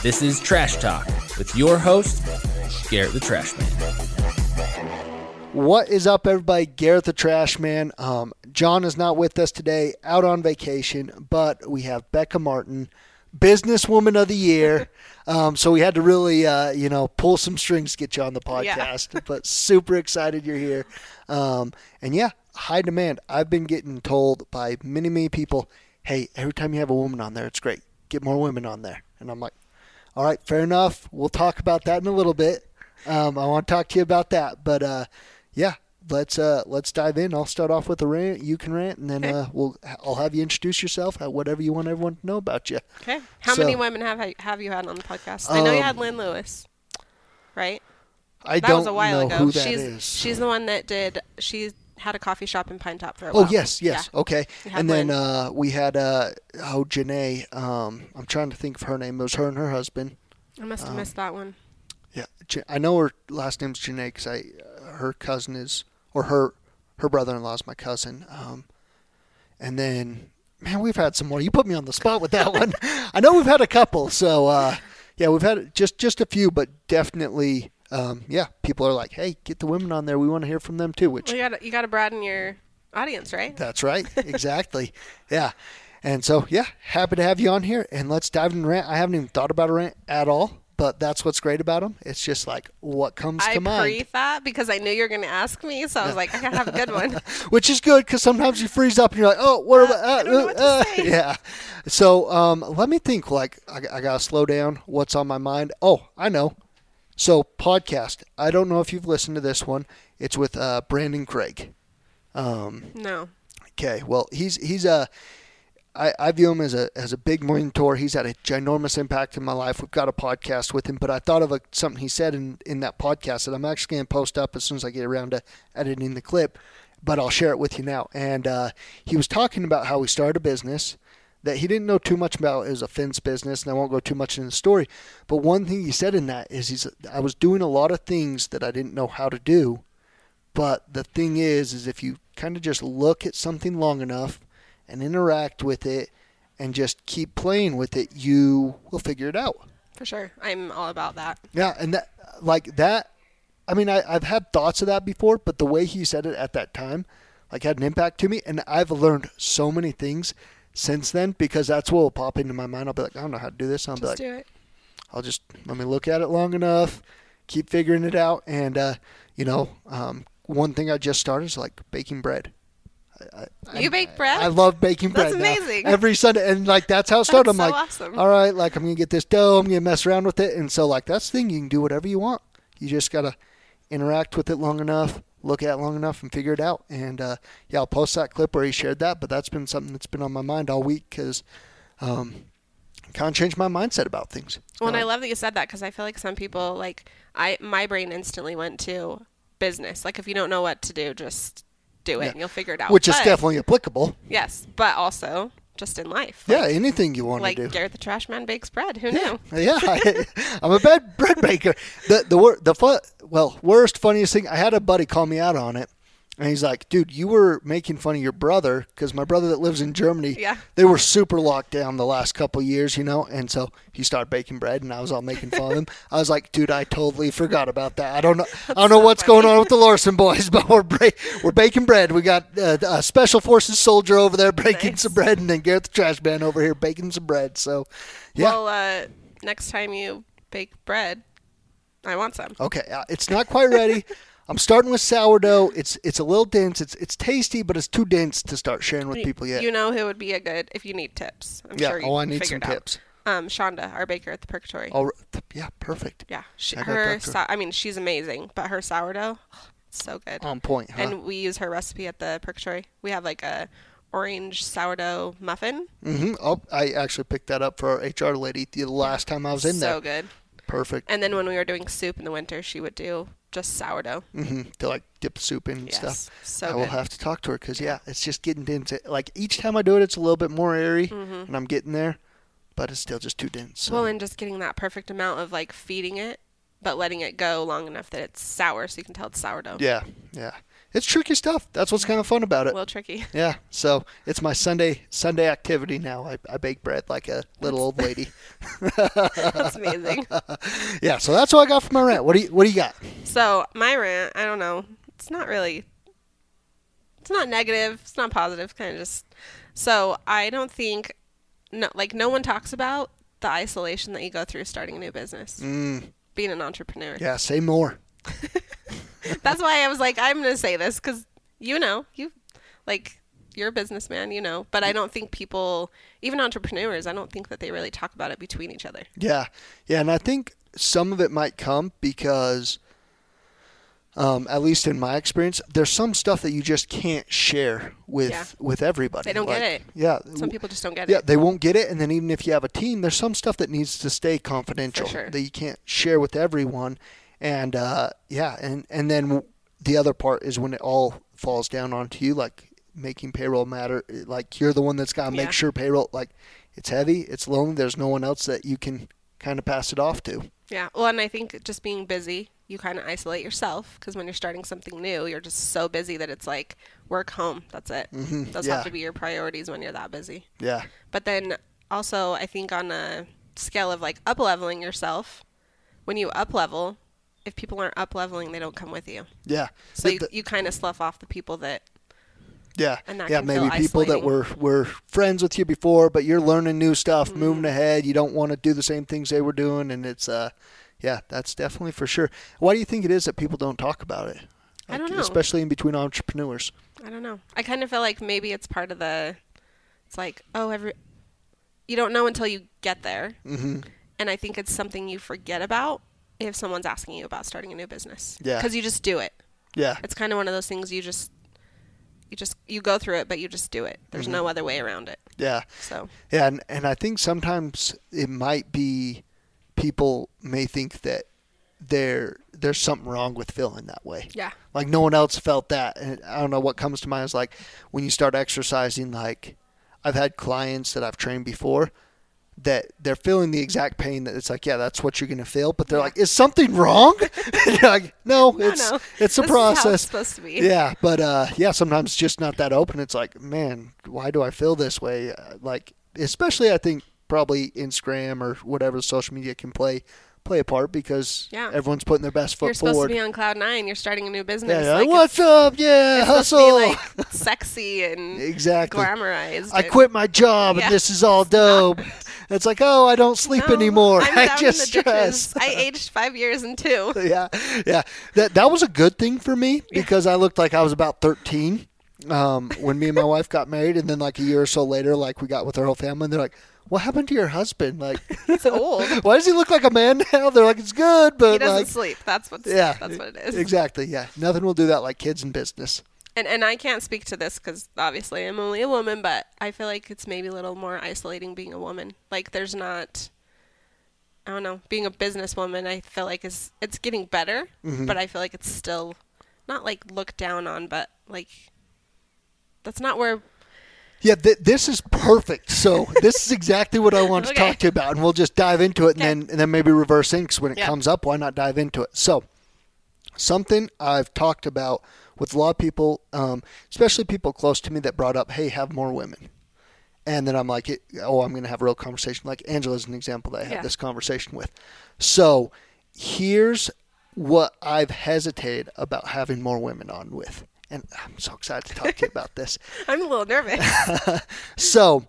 This is Trash Talk with your host, Garrett the Trash Man. What is up, everybody? Garrett the Trash Man. Um, John is not with us today, out on vacation, but we have Becca Martin, Businesswoman of the Year. Um, so we had to really, uh, you know, pull some strings to get you on the podcast. But super excited you're here. Um, and yeah, high demand. I've been getting told by many, many people, hey, every time you have a woman on there, it's great. Get more women on there. And I'm like, all right, fair enough. We'll talk about that in a little bit. Um, I want to talk to you about that. But uh, yeah, let's uh, let's dive in. I'll start off with a rant. You can rant, and then Okay. uh, we'll I'll have you introduce yourself. Whatever you want everyone to know about you. Okay. How So- many women have have you had on the podcast? I know you Um, had Lynn Lewis, right? I That don't was a while know ago. who that she's is. she's the one that did. She had a coffee shop in Pinetop for a while. Oh yes, yes, Yeah. okay. And then uh, we had uh, oh Janae. Um, I'm trying to think of her name. It was her and her husband. I must um, have missed that one. Yeah, I know her last name's Janae because I uh, her cousin is or her her brother-in-law is my cousin. Um, and then man, we've had some more. You put me on the spot with that one. I know we've had a couple. So uh, yeah, we've had just just a few, but definitely. Um, yeah, people are like, "Hey, get the women on there. We want to hear from them too." Which Well, you got you got to broaden your audience, right? that's right, exactly. yeah, and so yeah, happy to have you on here, and let's dive into rant. I haven't even thought about a rant at all, but that's what's great about them. It's just like what comes I to mind. pre thought because I knew you were going to ask me, so I was like, I gotta have a good one. which is good because sometimes you freeze up and you're like, oh, what about? Uh, I don't know what uh, say. yeah. So um, let me think. Like I, I gotta slow down. What's on my mind? Oh, I know. So podcast. I don't know if you've listened to this one. It's with uh, Brandon Craig. Um, No. Okay, well, he's he's a. I, I view him as a as a big mentor. He's had a ginormous impact in my life. We've got a podcast with him, but I thought of a, something he said in, in that podcast that I'm actually going to post up as soon as I get around to editing the clip. But I'll share it with you now. And uh, he was talking about how he started a business that he didn't know too much about. Was a fence business, and I won't go too much into the story. But one thing he said in that is he's I was doing a lot of things that I didn't know how to do. But the thing is, is if you kind of just look at something long enough and interact with it and just keep playing with it, you will figure it out. For sure. I'm all about that. Yeah, and that like that. I mean, I, I've had thoughts of that before, but the way he said it at that time, like, had an impact to me, and I've learned so many things since then because that's what will pop into my mind. I'll be like, I don't know how to do this. I'll be Just like, do it. I'll just let me look at it long enough, keep figuring it out, and uh, you know, um, one thing I just started is like baking bread. I, I, You bake bread? I love baking That's bread. now. amazing. Every Sunday, and like that's how it started. That's I'm so like, awesome. all right, like I'm gonna get this dough. I'm gonna mess around with it, and so like that's the thing. You can do whatever you want. You just gotta interact with it long enough, look at it long enough, and figure it out. And uh, yeah, I'll post that clip where he shared that. But that's been something that's been on my mind all week because um, kind of changed my mindset about things. Well, and I love that you said that because I feel like some people like I my brain instantly went to business. Like if you don't know what to do, just do it Yeah. and you'll figure it out. which is But- definitely applicable. yes, but also just in life. Yeah, Like, anything you want like to do. Garrett the Trash Man bakes bread. Who yeah, knew? yeah. I, I'm a bad bread baker. The the wor- the fu- well worst funniest thing. I had a buddy call me out on it, and he's like, "Dude, you were making fun of your brother because my brother that lives in Germany. Yeah. they were super locked down the last couple years, you know, and so he started baking bread, and I was all making fun of him. I was like, "Dude, I totally forgot about that. I don't know. I don't know so what's funny. going on with the Larson boys, but we're bra- we're baking bread. We got uh, a special forces soldier over there baking Nice. some bread, and then Garrett the trash man over here baking some bread. So, yeah." Well, uh, next time you bake bread, I want some. Okay, uh, it's not quite ready. I'm starting with sourdough. It's it's a little dense. It's it's tasty, but it's too dense to start sharing with people yet. You know who would be a good if you need tips. I'm yeah. sure oh, I need some tips. Um, Shonda, our baker at the Purgatory. Oh, yeah, perfect. Yeah, she, I her. talk her. sou- I mean, she's amazing, but her sourdough, so good. On point, huh? And we use her recipe at the Purgatory. We have like a orange sourdough muffin. Mm-hmm. Oh, I actually picked that up for our HR lady the last time I was in so there. So good. Perfect. And then when we were doing soup in the winter, she would do just sourdough. hmm To like dip soup in and Yes, stuff. so I will good. have to talk to her because yeah, it's just getting dense. Like each time I do it, it's a little bit more airy, and I'm getting there, but it's still just too dense. So. Mm-hmm. Well, and just getting that perfect amount of like feeding it but letting it go long enough that it's sour so you can tell it's sourdough. Yeah, yeah. It's tricky stuff. That's what's kind of fun about it. Well, tricky. Yeah. So it's my Sunday Sunday activity now. I, I bake bread like a little old lady. That's amazing. Yeah. So that's what I got for my rant. What do you What do you got? So my rant, I don't know. It's not really. It's not negative. It's not positive. Kind of just. So I don't think, no, like no one talks about the isolation that you go through starting a new business, Mm, being an entrepreneur. yeah. Say more. That's why I was like, I'm gonna say this because you know, you like you're a businessman, you know. But I don't think people, even entrepreneurs, I don't think that they really talk about it between each other. Yeah, yeah, and I think some of it might come because, um, at least in my experience, there's some stuff that you just can't share with Yeah. with everybody. They don't get it. Yeah, Some people just don't get yeah, it. Yeah. They won't get it, and then even if you have a team, there's some stuff that needs to stay confidential sure. that you can't share with everyone. And uh, yeah, and and then the other part is when it all falls down onto you, like making payroll matter. Like you're the one that's got to Yeah. make sure payroll. Like it's heavy, it's lonely. There's no one else that you can kind of pass it off to. Yeah. Well, and I think just being busy, you kind of isolate yourself because when you're starting something new, you're just so busy that it's like work home. That's it. Mhm, Those yeah. have to be your priorities when you're that busy. Yeah, But then also, I think on a scale of like up leveling yourself, when you up level, if people aren't up leveling, they don't come with you. yeah. So you, the- you kind of slough off the people that Yeah, And that yeah, maybe people that were were friends with you before, but you're learning new stuff, Mm-hmm. moving ahead. You don't want to do the same things they were doing, and it's uh, yeah, that's definitely for sure. Why do you think it is that people don't talk about it? I don't know. especially in between entrepreneurs. I don't know. I kind of feel like maybe it's part of the. It's like oh every. You don't know until you get there, hmm and I think it's something you forget about if someone's asking you about starting a new business. Yeah. Because you just do it. Yeah, It's kind of one of those things you just. You just you go through it, but you just do it. There's Mm-hmm. no other way around it. yeah, So yeah, and and I think sometimes it might be people may think that there there's something wrong with feeling that way. yeah, like no one else felt that and i don't know what comes to mind is like when you start exercising like i've had clients that i've trained before that they're feeling the exact pain that it's like yeah that's what you're going to feel but they're Yeah. like is something wrong like no, No, it's no. it's a This is how it's process supposed to be. yeah but uh yeah sometimes just not that open it's like man why do i feel this way Uh, like especially i think probably instagram or whatever social media can play play a part because Yeah. everyone's putting their best foot You're supposed forward to be on cloud nine. You're starting a new business. yeah. Like, what's up? Yeah, hustle. supposed to be like sexy and exactly. glamorized. I and- quit my job Yeah. and this is all dope. It's like, oh, I don't sleep No, anymore. I'm I just stress. I aged five years in two. yeah, yeah. That that was a good thing for me because I looked like I was about thirteen um, when me and my wife got married, and then like a year or so later, like we got with our whole family, and they're like, "What happened to your husband? Like, It's old. why does he look like a man now?" They're like, "It's good, but he doesn't like." sleep. That's what's Yeah, that's what it is. Exactly. Yeah, nothing will do that like kids in business. And and I can't speak to this because obviously I'm only a woman, but I feel like it's maybe a little more isolating being a woman. Like there's not. I don't know. Being a businesswoman, I feel like is it's getting better, Mm-hmm. but I feel like it's still not like looked down on, but like that's not where Yeah, th- this is perfect. So this is exactly what I want to talk to you about, and we'll just dive into it, and then and then maybe reverse in 'cause when it comes up, why not dive into it? So something I've talked about with a lot of people, um, especially people close to me, that brought up, "Hey, have more women." And then I'm like, oh, I'm going to have a real conversation. Like Angela's an example that I had Yeah. this conversation with. So here's what I've hesitated about having more women on with. And I'm so excited to talk to you about this. I'm a little nervous. So,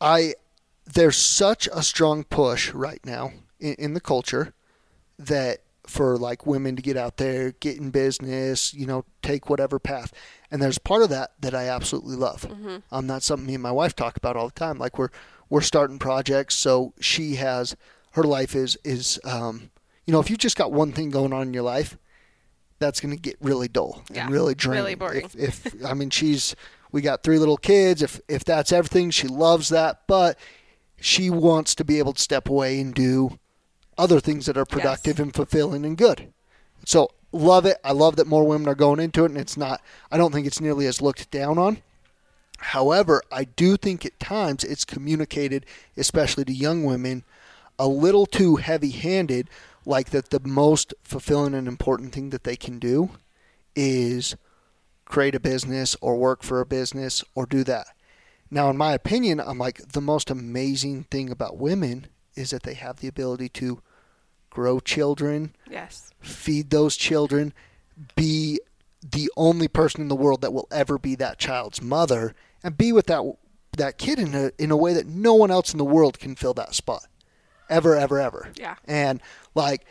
I there's such a strong push right now in, in the culture that for like women to get out there, get in business, you know, take whatever path. And there's part of that that I absolutely love. Um, that's something me and my wife talk about all the time. Like we're we're starting projects, so she has her life is is um, you know, if you've just got one thing going on in your life, that's going to get really dull Yeah, and really draining. really boring. If, if I mean, she's we got three little kids. If if that's everything, she loves that, but she wants to be able to step away and do other things that are productive and fulfilling and good. So love it. I love that more women are going into it, and it's not. I don't think it's nearly as looked down on. However, I do think at times it's communicated, especially to young women, a little too heavy handed like that the most fulfilling and important thing that they can do is create a business or work for a business or do that. Now, in my opinion, I'm like the most amazing thing about women is that they have the ability to grow children, Yes. feed those children, be the only person in the world that will ever be that child's mother, and be with that that kid in a in a way that no one else in the world can fill that spot, ever, ever, ever. Yeah. And like,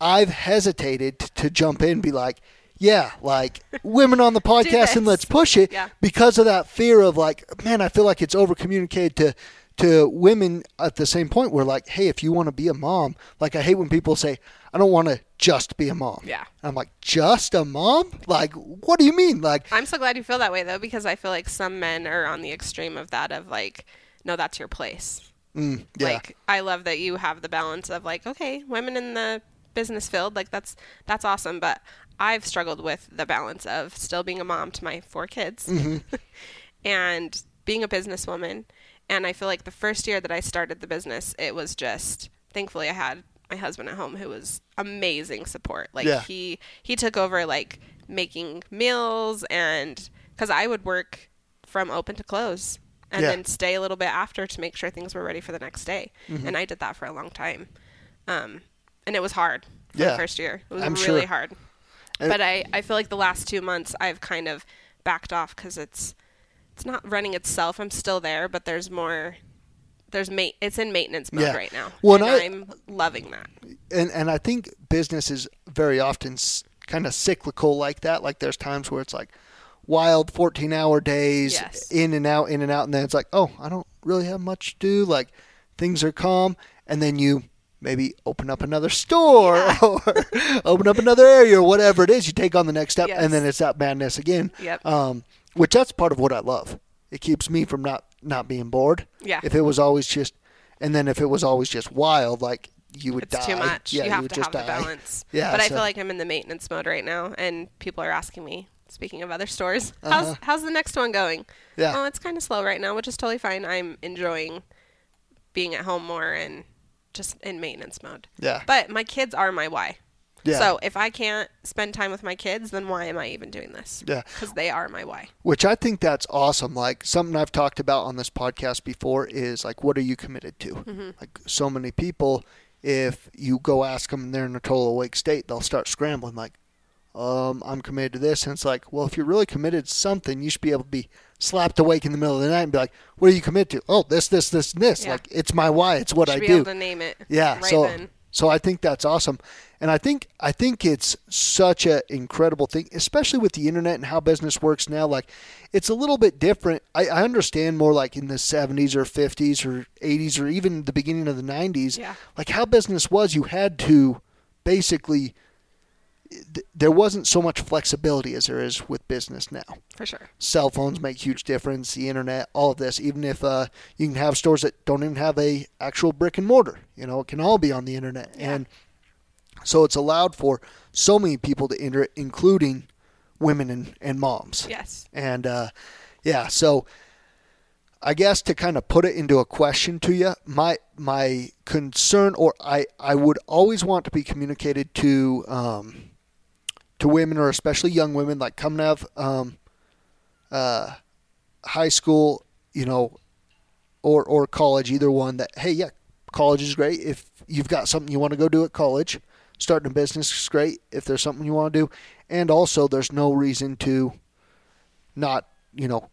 I've hesitated to jump in and be like, yeah, like women on the podcast and let's push it Yeah. because of that fear of like, man, I feel like it's over communicated to to women at the same point where like, hey, if you want to be a mom, like I hate when people say, I don't want to just be a mom. Yeah. I'm like, just a mom? Like, what do you mean? Like, I'm so glad you feel that way though, because I feel like some men are on the extreme of that of like, no, that's your place. mm, yeah, Like I love that you have the balance of like, okay, women in the business field, like that's that's awesome, but I've struggled with the balance of still being a mom to my four kids Mm-hmm. and being a businesswoman. And I feel like the first year that I started the business, it was just thankfully I had my husband at home who was amazing support. Like Yeah. he he took over like making meals and cuz I would work from open to close and Yeah. then stay a little bit after to make sure things were ready for the next day. Mm-hmm. And I did that for a long time. Um, and it was hard for Yeah. the first year. It was I'm really sure. hard. And- but I, I feel like the last two months I've kind of backed off because it's it's not running itself. I'm still there, but there's more. There's ma- It's in maintenance mode Yeah. right now, Well, I- I'm loving that. and and I think business is very often kind of cyclical like that. Like there's times where it's like wild 14 hour days Yes. in and out, in and out, and then it's like, oh, I don't really have much to do. Like things are calm, and then you maybe open up another store or open up another area or whatever it is. You take on the next step, Yes. and then it's that madness again. Yep. Um, which that's part of what I love. It keeps me from not not being bored. Yeah. If it was always just, and then if it was always just wild, like you would It's die. too much. Yeah, you have would to just have the balance. Yeah, but I feel like I'm in the maintenance mode right now, and people are asking me. Speaking of other stores, Uh-huh. how's how's the next one going? Yeah. Oh, it's kind of slow right now, which is totally fine. I'm enjoying being at home more and just in maintenance mode. Yeah. But my kids are my why. Yeah. So if I can't spend time with my kids, then why am I even doing this? Yeah. Because they are my why. Which I think that's awesome. Like something I've talked about on this podcast before is like, what are you committed to? Mm-hmm. Like so many people, if you go ask them and they're in a total awake state, they'll start scrambling like, um, I'm committed to this. And it's like, well, if you're really committed to something, you should be able to be slapped awake in the middle of the night and be like, what are you committed to? Oh, this, this, this, and this. Yeah. Like it's my why. It's what Should I be do. able to name it. Yeah. Right so then. So I think that's awesome, and I think I think it's such an incredible thing, especially with the internet and how business works now. Like, it's a little bit different. I, I understand more like in the '70s or '50s or '80s or even the beginning of the '90s. Yeah. Like how business was, you had to basically. Th- There wasn't so much flexibility as there is with business now For sure. cell phones make huge difference the internet all of this even if uh, you can have stores that don't even have a actual brick and mortar you know it can all be on the internet Yeah. and so it's allowed for so many people to enter it including women and, and moms Yes. and uh, yeah so I guess to kind of put it into a question to you, my my concern, or I, I would always want to be communicated to um, to women, or especially young women, like coming out of um, uh, high school, you know, or or college, either one. That hey, yeah, college is great if you've got something you want to go do at college. Starting a business is great if there's something you want to do, and also there's no reason to not you know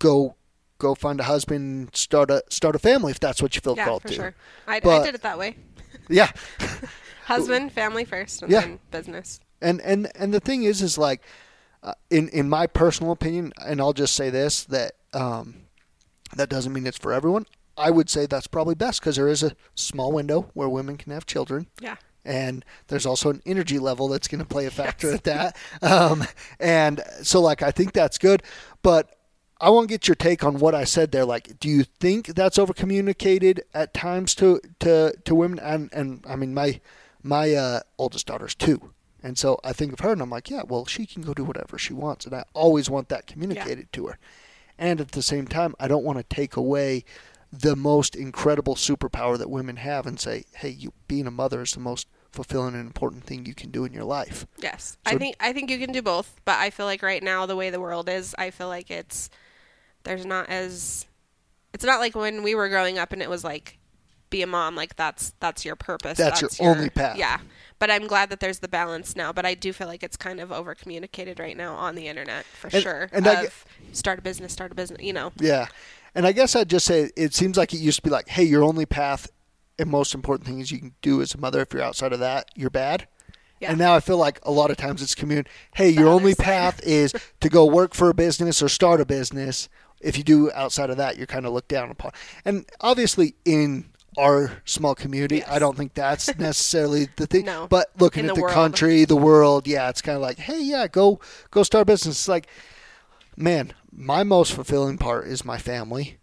go go find a husband start a start a family if that's what you feel Yeah, called for to sure. I, I did it that way. yeah Husband, family first, and Yeah. then business. And and and the thing is is like uh, in in my personal opinion and i'll just say this that um that doesn't mean it's for everyone i would say that's probably best because there is a small window where women can have children Yeah. and there's also an energy level that's going to play a factor at that. Um, and so, like, I think that's good, but I want to get your take on what I said there. Like, do you think that's over communicated at times to to to women? And and I mean, my my uh, oldest daughter's two, and so I think of her, and I'm like, yeah, well, she can go do whatever she wants, and I always want that communicated to her. And at the same time, I don't want to take away the most incredible superpower that women have and say, hey, you being a mother is the most fulfilling and important thing you can do in your life. Yes, So- I think I think you can do both, but I feel like right now the way the world is, I feel like it's there's not as it's not like when we were growing up and it was like be a mom, like that's that's your purpose. That's your only path. Yeah, but I'm glad that there's the balance now. But I do feel like it's kind of over communicated right now on the internet for And- sure. and I start a business, start a business. You know, Yeah. And I guess I'd just say it seems like it used to be like, hey, your only path and most important thing is you can do as a mother. If you're outside of that, you're bad. Yeah. And now I feel like a lot of times it's commun. Hey, your only path is to go work for a business or start a business. If you do outside of that, you're kind of looked down upon. And obviously, in our small community, Yes. I don't think that's necessarily the thing. No. But looking In at the country, the world, yeah, it's kind of like, hey, yeah, go go start a business. It's like, man, my most fulfilling part is my family.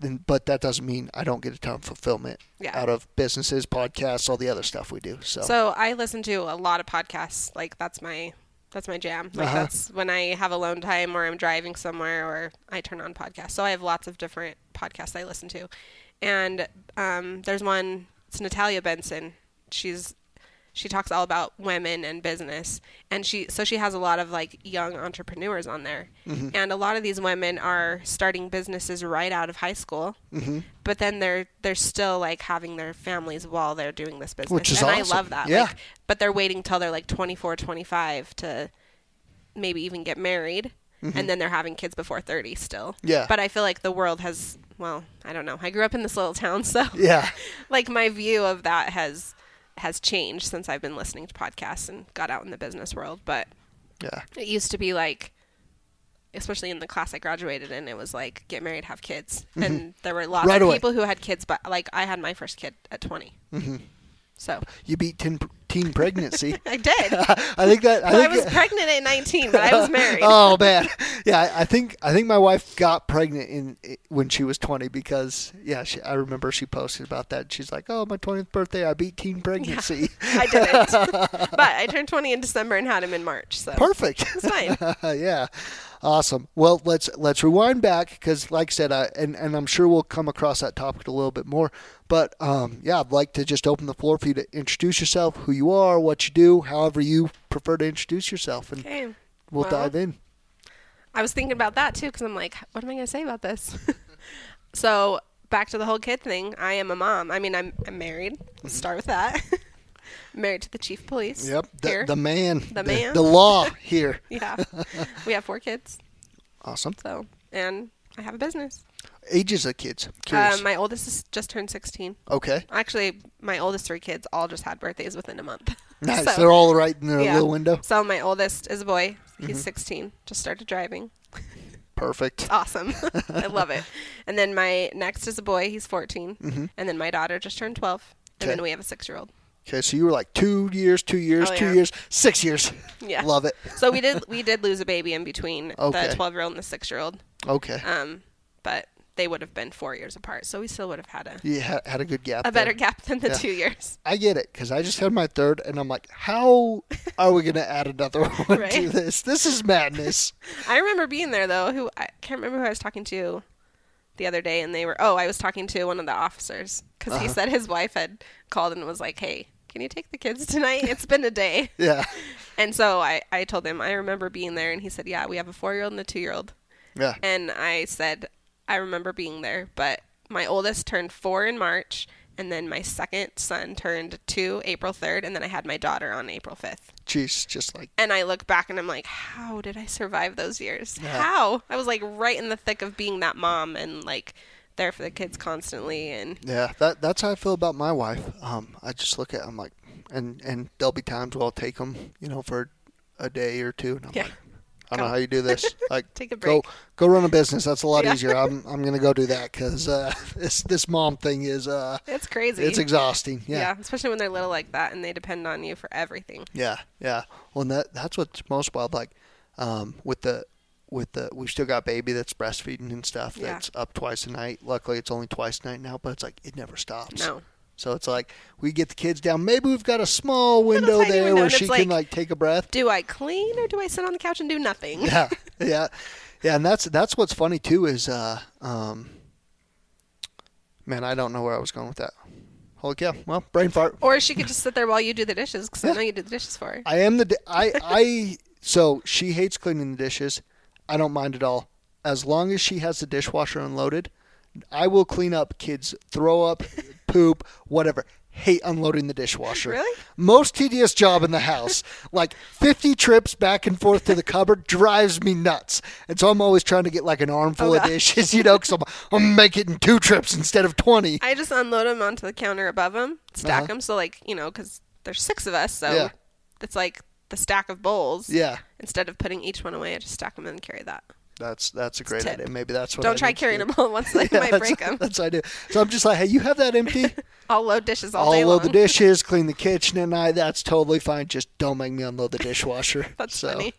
Then, but that doesn't mean I don't get a ton of fulfillment Yeah. out of businesses, podcasts, all the other stuff we do. So, So I listen to a lot of podcasts. Like that's my that's my jam. Like Uh-huh. that's when I have alone time or I'm driving somewhere or I turn on podcasts. So I have lots of different podcasts I listen to. And um, there's one it's Natalia Benson. She's she talks all about women and business and she so she has a lot of like young entrepreneurs on there Mm-hmm. and a lot of these women are starting businesses right out of high school Mm-hmm. but then they're they're still like having their families while they're doing this business Which is and awesome. i love that Yeah. like, but they're waiting till they're like 24 25 to maybe even get married and then they're having kids before 30 still Mm-hmm. Yeah. but i feel like the world has well, I don't know. I grew up in this little town, so yeah, like my view of that has has changed since I've been listening to podcasts and got out in the business world. But yeah, it used to be like, especially in the class I graduated in, it was like get married, have kids, mm-hmm. and there were lots right of away. people who had kids, but like I had my first kid at 20 mm-hmm. So you beat ten 19 pregnancy. I did. I think that I, well, think, I was pregnant at 19, but I was married. oh man, yeah. I think I think my wife got pregnant in when she was 20 because yeah, she, I remember she posted about that. She's like, "Oh, my 20th birthday, I beat teen pregnancy." Yeah, I didn't, but I turned 20 in December and had him in March. So perfect. It's fine. yeah awesome. Well, let's let's rewind back because, like I said, I, and and I'm sure we'll come across that topic a little bit more. But um, yeah, I'd like to just open the floor for you to introduce yourself, who you are, what you do, however you prefer to introduce yourself, and Okay. we'll Well, dive in. I was thinking about that too because I'm like, what am I going to say about this? so back to the whole kid thing. I am a mom. I mean, I'm I'm married. Let's start with that. married to the chief police. Yep, the, here. the man, The man. the law here. yeah. we have four kids. Awesome. So and I have a business. Ages of kids. Curious. Um, my oldest is just turned 16. okay, Actually, my oldest three kids all just had birthdays within a month. nice. So- They're all right in their yeah. little window. So my oldest is a boy. He's Mm-hmm. 16. Just started driving. Perfect. awesome. I love it. And then my next is a boy. He's 14. And then my daughter just turned 12. And Mm-hmm. Okay. then we have a six year old. Okay, so you were like two years, two years, Oh, two yeah. years, six years. Yeah. Love it. So we did we did lose a baby in between Okay. the 12 year old and the six year old. Okay. Um, but they would have been four years apart. So we still would have had a, You had, a good gap. a better gap than the Yeah. two years. I get it because I just had my third, and I'm like, how are we going to add another one to this? This is madness. I remember being there though. Who I can't remember who I was talking to the other day, and they were oh, I was talking to one of the officers because he Uh-huh. said his wife had called and was like, "Hey, can you take the kids tonight? It's been a day." Yeah. And so I I told him I remember being there, and he said, "Yeah, we have a four year old and a two year old." Yeah. And I said, "I remember being there, but my oldest turned four in March." And then my second son turned two April 3rd, and then I had my daughter on April 5th. Jeez, just like, And I look back and I'm like, how did I survive those years? Yeah. How? I was like right in the thick of being that mom and like there for the kids constantly. And yeah, that that's how I feel about my wife. Um, I just look at, I'm like, and and there'll be times where I'll take them, you know, for a day or two, and I'm Yeah. like, I don't know how you do this. Like, Take a go break. go run a business. That's a lot Yeah. easier. I'm I'm gonna go do that because uh, this this mom thing is uh, it's crazy. it's exhausting. yeah. Yeah. especially when they're little like that and they depend on you for everything. Yeah, yeah. Well, and that that's what's most wild. Like, um, with the with the we've still got baby that's breastfeeding and stuff. Yeah. That's up twice a night. Luckily, it's only twice a night now, but it's like it never stops. No. So it's like we get the kids down. Maybe we've got a small window tiny there window, where she it's can like- like take a breath. Do I clean or do I sit on the couch and do nothing? Yeah, yeah, yeah. And that's that's what's funny too is uh, um, Man, I don't know where I was going with that. Holy cow! Well, brain fart. Or she could just sit there while you do the dishes because I know you do the dishes for her. I am the di- I I so she hates cleaning the dishes. I don't mind at all. As long as she has the dishwasher unloaded, I will clean up kids throw up, poop, whatever. Hate unloading the dishwasher. Really? Most tedious job in the house. like 50 trips back and forth to the cupboard drives me nuts. And so I'm always trying to get like an armful Oh, of dishes, you know, because I'm, I'm making two trips instead of 20. I just unload them onto the counter above them, stack Uh-huh. them. So like you know, because there's six of us, so Yeah. it's like the stack of bowls. Yeah. Instead of putting each one away, I just stack them and carry that. That's that's a great tip. idea. Maybe that's what Don't I try carrying them all at once; they Yeah, might break them. That's what I do. So I'm just like, hey, you have that empty? I'll load dishes all I'll day long. the dishes, clean the kitchen at night. That's totally fine. Just don't make me unload the dishwasher. That's so, funny.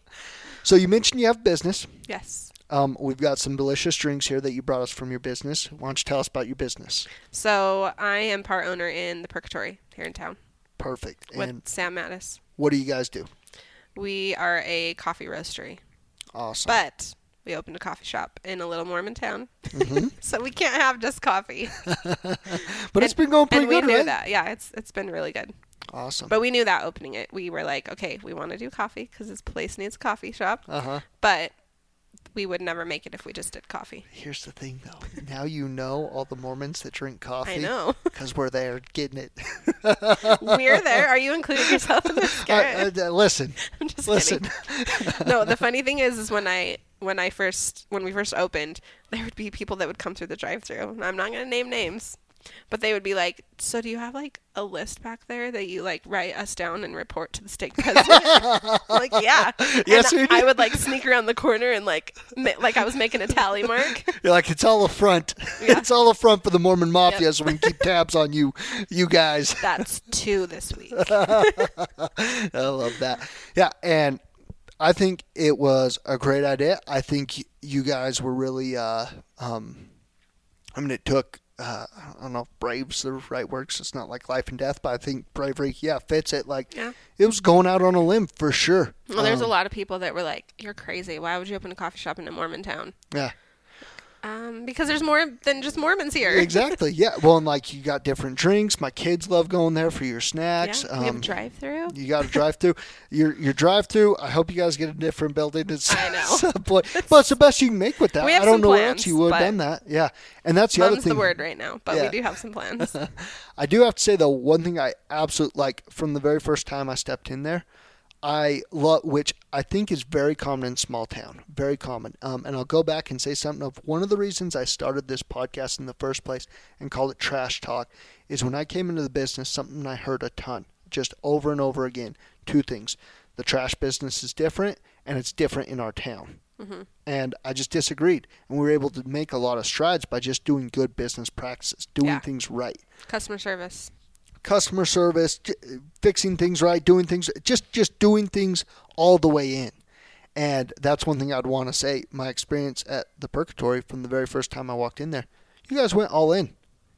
So you mentioned you have business. Yes. Um, we've got some delicious drinks here that you brought us from your business. Why don't you tell us about your business? So I am part owner in the Purgatory here in town Perfect. with And Sam Mattis. what do you guys do? We are a coffee roastery, Awesome. but we opened a coffee shop in a little Mormon town, Mm-hmm. so we can't have just coffee. but it's been going pretty and we good, knew right? that. Yeah, it's it's been really good. Awesome. But we knew that opening it. We were like, okay, we want to do coffee because this place needs a coffee shop. Uh huh. But we would never make it if we just did coffee. Here's the thing, though. Now you know all the Mormons that drink coffee. I know. Because we're there getting it. We're there. Are you including yourself in this? Uh, uh, Garrett? I- listen, I'm just listen. kidding. No, the funny thing is, is when I when I first when we first opened, there would be people that would come through the drive-through. I'm not gonna name names, but they would be like, "So do you have like a list back there that you like write us down and report to the state president?" Like, yeah. Yes, and we do. I would like sneak around the corner and like ma- like I was making a tally mark. You're like, it's all a front. Yeah. it's all a front for the Mormon mafia, Yep. so we can keep tabs on you, you guys. That's two this week. I love that. Yeah, and I think it was a great idea. I think you guys were really. Uh, um, I mean, it took. Uh, I don't know if brave's the right word 'cause it's not like life and death, but I think bravery, yeah, fits it. Like Yeah. it was going out on a limb for sure. Well, there's a Um, lot of people that were like, "You're crazy. Why would you open a coffee shop in a Mormon town?" Yeah, Um, because there's more than just Mormons here. exactly. Yeah, well, and like you got different drinks. My kids love going there for your Yeah, snacks. we have Um, drive-through. You got a drive through. Your your drive through. I hope you guys get a different building. It's, I know. but. Well, it's the best you can make with that. We have I don't know where else you would have done that. Yeah, and that's the other thing. the word right now, but Yeah. we do have some plans. I do have to say though, one thing I absolutely like from the very first time I stepped in there, I love, which I think is very common in small town, very common. Um, and I'll go back and say something of one of the reasons I started this podcast in the first place and called it Trash Talk is when I came into the business, something I heard a ton, just over and over again. Two things: the trash business is different, and it's different in our town. And I just disagreed, and we were able to make a lot of strides by just doing good business practices, doing Yeah. things right Customer service. Customer service, fixing things right, doing things just just doing things all the way in. And that's one thing I'd want to say. My experience at the Purgatory from the very first time I walked in there, you guys went all in.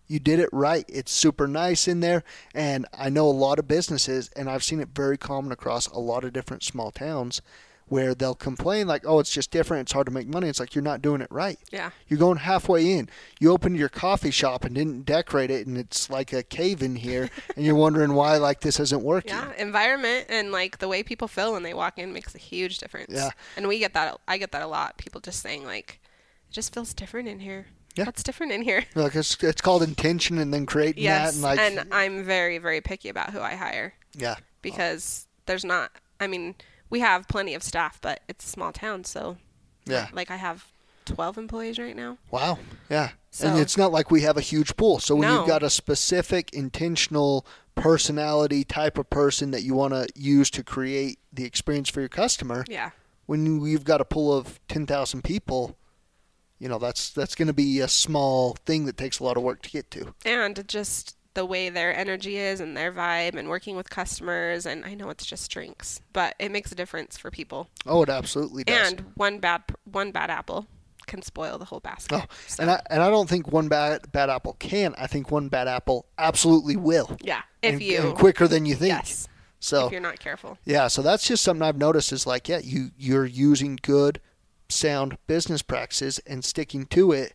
You did it right. It's super nice in there, and I know a lot of businesses, and I've seen it very common across a lot of different small towns, where they'll complain like, "Oh, it's just different. It's hard to make money." It's like you're not doing it right. Yeah. You're going halfway in. You opened your coffee shop and didn't decorate it, and it's like a cave in here, and you're wondering why like this isn't working. Yeah, environment and like the way people feel when they walk in makes a huge difference. Yeah. and we get that. I get that a lot. People just saying like, "It just feels different in here." Yeah. What's different in here? Like it's, it's called intention, and then creating that, Yes, and like and I'm very very picky about who I hire yeah, because there's not. I mean, we have plenty of staff, but it's a small town, so yeah. like I have 12 employees right now. Wow. Yeah. So- and it's not like we have a huge pool. So when No. you've got a specific intentional personality type of person that you want to use to create the experience for your customer, Yeah. when you've got a pool of 10,000 people, you know, that's that's going to be a small thing that takes a lot of work to get to. and just the way their energy is and their vibe and working with customers and I know it's just drinks, but it makes a difference for people. Oh, it absolutely does. And one bad one bad apple can spoil the whole basket. Oh, So, and I and I don't think one bad bad apple can. I think one bad apple absolutely will. yeah, if and, you and quicker than you think. yes, So if you're not careful. yeah, so that's just something I've noticed is like yeah, you you're using good, sound business practices and sticking to it.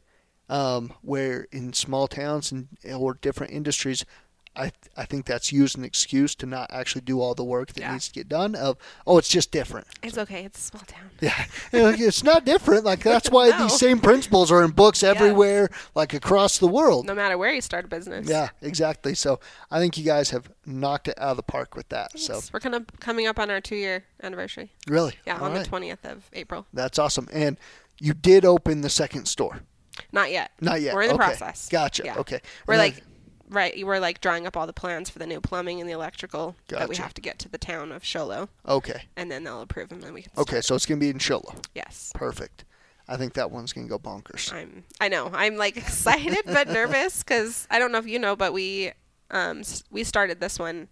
Um, where in small towns and or different industries, I I think that's used an excuse to not actually do all the work that Yeah. needs to get done. Of oh, it's just different. It's okay. It's a small town. Yeah, it's not different. Like that's why No. these same principles are in books everywhere, like across the world. No matter where you start a business. Yeah, exactly. So I think you guys have knocked it out of the park with that. So We're kind of coming up on our two year anniversary. really, Yeah, All on right. the 20th of April. That's awesome. And you did open the second store. Not yet. Not yet. We're in the Okay. process. Gotcha. Yeah. Okay. We're And then- like, right, we're like drawing up all the plans for the new plumbing and the electrical that we have to get to the town of Show Low, Okay. and then they'll approve them, and we can. Okay. So it's gonna be in Show Low. Yes. Perfect. I think that one's gonna go bonkers. I'm. I know. I'm like excited but nervous because I don't know if you know, but we, um, we started this one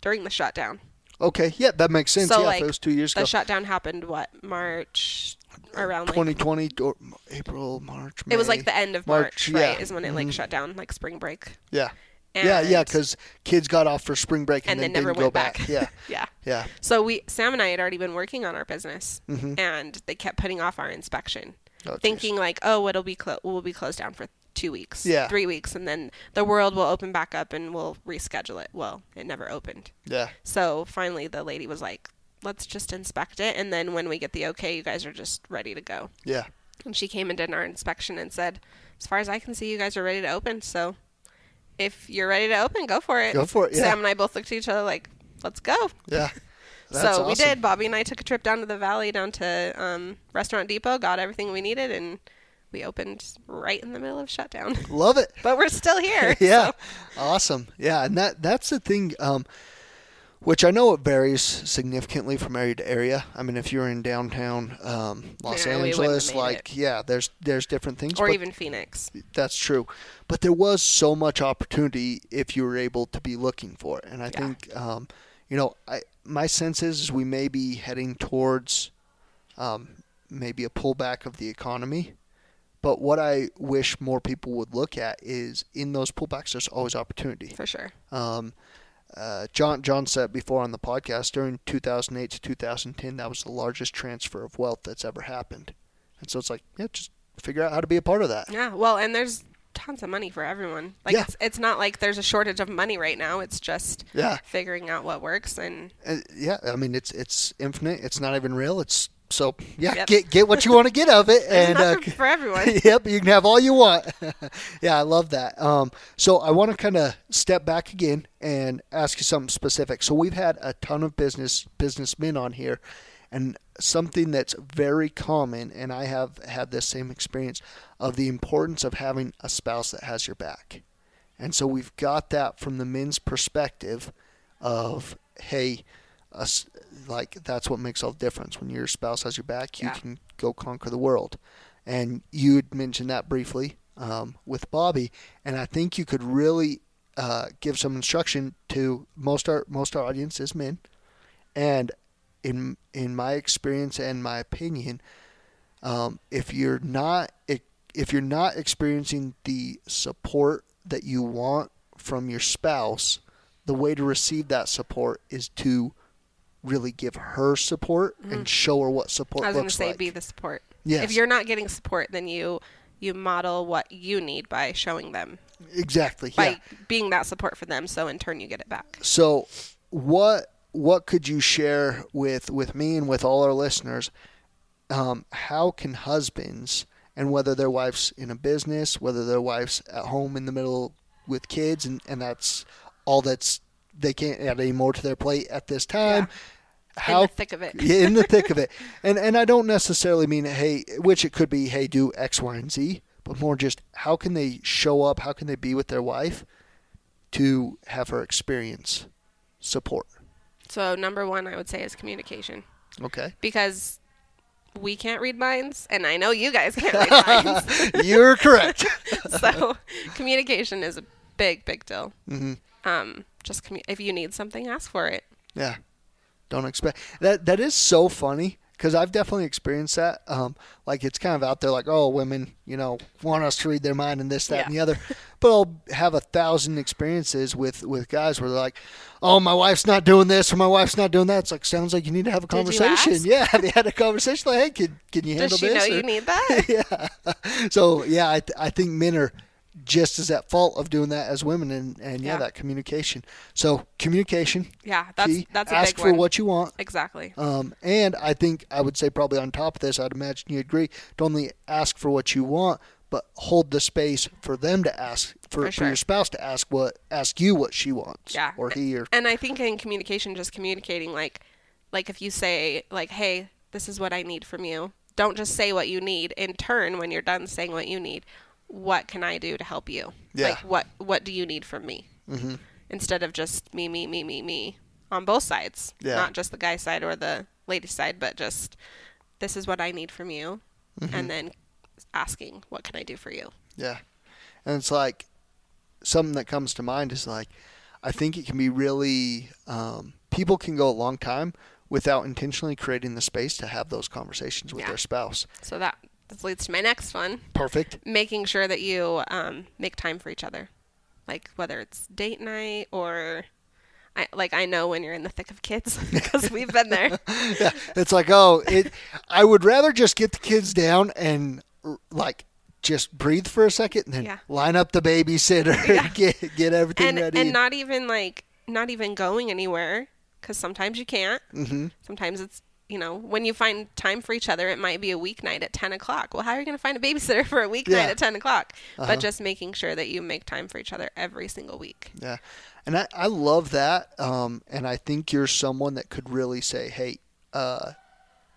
during the shutdown. Okay. Yeah, that makes sense. So yeah, like if it was two years the ago. The shutdown happened what March around like 2020 or April, March. it was like the end of March, March, right? yeah. Is when it like Mhm. shut down, like spring break. Yeah. yeah, yeah, because kids got off for spring break and, and then then never didn't go went back. back. Yeah, Yeah. yeah, So we Sam and I had already been working on our business, Mhm. and they kept putting off our inspection, Oh, geez. thinking like, oh, it'll be clo- we'll be closed down for two weeks, Yeah. three weeks, and then the world will open back up and we'll reschedule it. Well, it never opened. yeah, So finally, the lady was like, let's just inspect it, and then when we get the okay, you guys are just ready to go. yeah. And she came and did our inspection and said, as far as I can see, you guys are ready to open. So if you're ready to open, go for it. Go for it, yeah. Sam and I both looked at each other like, let's go. Yeah. so That's we awesome. did. Bobby and I took a trip down to the valley, down to um, Restaurant Depot, got everything we needed, and we opened right in the middle of shutdown. Love it. but we're still here. yeah, so- awesome. Yeah, and that that's the thing, um, which I know it varies significantly from area to area. I mean, if you're in downtown um, Los Yeah, we wouldn't have Angeles, like yeah, there's there's different things. Or even Phoenix. that's true, but there was so much opportunity if you were able to be looking for it, and I Yeah. think um, you know, I my sense is we may be heading towards um, maybe a pullback of the economy. But what I wish more people would look at is in those pullbacks, there's always opportunity. For sure. Um, uh, John John said before on the podcast during 2008 to 2010 that was the largest transfer of wealth that's ever happened, and so it's like yeah, just figure out how to be a part of that. Yeah. Well, and there's tons of money for everyone. Like Yeah. it's it's not like there's a shortage of money right now. It's just Yeah, figuring out what works and Uh, yeah. I mean it's it's infinite. It's not even real. It's so yeah. Yep. Get get what you want to get of it, and uh, for, everyone. yep, you can have all you want. yeah, I love that. Um, so I want to kind of step back again and ask you something specific. So we've had a ton of business businessmen on here, and something that's very common, and I have had this same experience of the importance of having a spouse that has your back. And so we've got that from the men's perspective of, hey, us, like that's what makes all the difference. When your spouse has your back, you Yeah. can go conquer the world. And you had mentioned that briefly um, with Bobby, and I think you could really uh, give some instruction to most our most our audience is men, and in in my experience and my opinion, um, if you're not if you're not experiencing the support that you want from your spouse, the way to receive that support is to really give her support and show her what support Mm-hmm. I was going to say like. be the support. Yes. If you're not getting support, then you you model what you need by showing them exactly. by yeah. being that support for them. So in turn, you get it back. So, what what could you share with with me and with all our listeners? Um, how can husbands and whether their wives in a business, whether their wives at home in the middle with kids, and and that's all that's they can't add any more to their plate at this time. How in the thick of it. in the thick of it. And and I don't necessarily mean hey, which it could be hey, do X, Y, and Z, but more just how can they show up? How can they be with their wife to have her experience support? So number one, I would say is communication Okay, because we can't read minds, and I know you guys can't read minds. you're correct. so communication is a big, big deal. hmm Um, just commu- if you need something, ask for it. Yeah, don't expect that. That is so funny because I've definitely experienced that. Um, like it's kind of out there, like oh, women, you know, want us to read their mind and this, that, and the other. But I'll have a thousand experiences with with guys where they're like, "Oh, my wife's not doing this or my wife's not doing that." It's like sounds like you need to have a conversation. Yeah, they had a conversation like, "Hey, can can you handle Does she this?" know or- you need that? yeah. So yeah, I, th- I think men are just as at fault of doing that as women, and and yeah, Yeah. that communication. So communication. Yeah, that's key. that's a ask big for one. what you want. exactly. Um, and I think I would say probably on top of this, I'd imagine you agree. Don't only ask for what you want, but hold the space for them to ask for, For for, your spouse to ask what ask you what she wants. Yeah. Or he or And I think in communication, just communicating like, like if you say like, "Hey, this is what I need from you," don't just say what you need. In turn, when you're done saying what you need, what can I do to help you? Yeah. Like what what do you need from me? Mm-hmm. Instead of just me, me, me, me, me on both sides, Yeah. not just the guy side or the lady side, but just this is what I need from you, Mm-hmm. and then asking what can I do for you? Yeah. And it's like something that comes to mind is like I think it can be really um, people can go a long time without intentionally creating the space to have those conversations with Yeah. their spouse. So that this leads to my next one. Perfect. making sure that you um, make time for each other, like whether it's date night or, I like I know when you're in the thick of kids because we've been there. yeah, it's like oh, it. I would rather just get the kids down and like just breathe for a second and then Yeah. line up the babysitter, get get everything and ready. and not even like not even going anywhere because sometimes you can't. mm-hmm. Sometimes it's you know when you find time for each other, it might be a weeknight at ten o'clock. Well, how are you going to find a babysitter for a weeknight Yeah. at ten o'clock? Uh-huh. But just making sure that you make time for each other every single week. Yeah, and I, I love that. Um, and I think you're someone that could really say, hey, uh,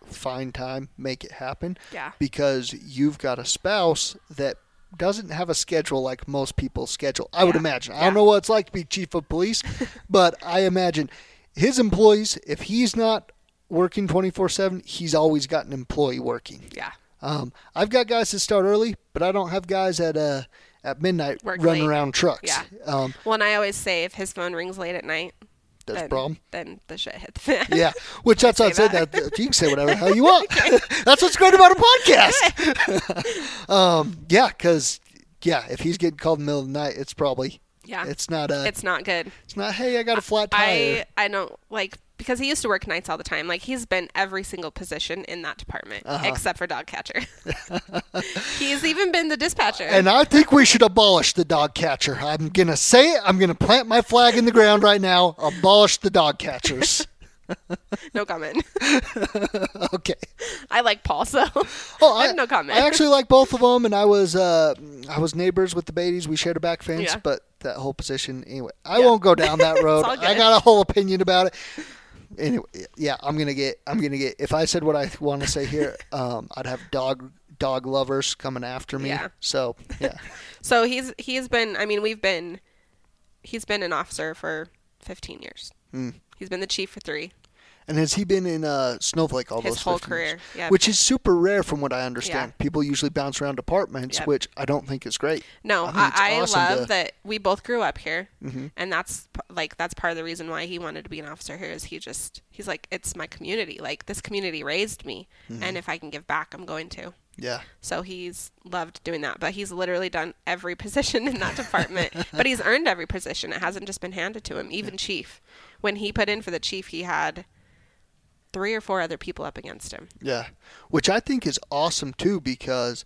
find time, make it happen. Yeah. Because you've got a spouse that doesn't have a schedule like most people's schedule. I would Yeah. imagine. I don't know what it's like to be chief of police, but I imagine his employees, if he's not working 24 7, he's always got an employee working. Yeah. Um, I've got guys that start early, but I don't have guys at uh, at midnight Work running late. around trucks. Yeah. Um, Well, and I always say if his phone rings late at night, that's a then, problem. then the shit hit the fan. Yeah, which that's why I said that. that. You can say whatever the hell you want. that's what's great about a podcast. um, yeah, because yeah, if he's getting called in the middle of the night, it's probably Yeah. it's not a it's not good. it's not. Hey, I got a flat tire. I I don't like because he used to work nights all the time. Like he's been every single position in that department Uh-huh. except for dog catcher. he's even been the dispatcher. and I think we should abolish the dog catcher. I'm gonna say it. I'm gonna plant my flag in the ground right now. Abolish the dog catchers. no comment. okay. I like Paul, so Oh, I have no comment. I actually like both of them, and I was uh, I was neighbors with the Beatties. We shared a back fence, Yeah. but that whole position anyway. I Yeah. won't go down that road. I got a whole opinion about it. Anyway, yeah, I'm gonna get. I'm gonna get. If I said what I want to say here, um, I'd have dog dog lovers coming after me. Yeah. So yeah, so he's he's been. I mean, we've been. He's been an officer for 15 years. Hmm. He's been the chief for three. And has he been in uh, Snowflake all His those whole 15 years? career, yeah. Which is super rare from what I understand. Yeah. People usually bounce around departments, Yep. which I don't think is great. No, I I, I, awesome love to- that we both grew up here, Mm-hmm. and that's like that's part of the reason why he wanted to be an officer here. Is he just he's like it's my community, like this community raised me, Mm-hmm. and if I can give back, I'm going to. Yeah. So he's loved doing that, but he's literally done every position in that department. but he's earned every position. It hasn't just been handed to him. Even chief, when he put in for the chief, he had three or four other people up against him. Yeah, which I think is awesome too because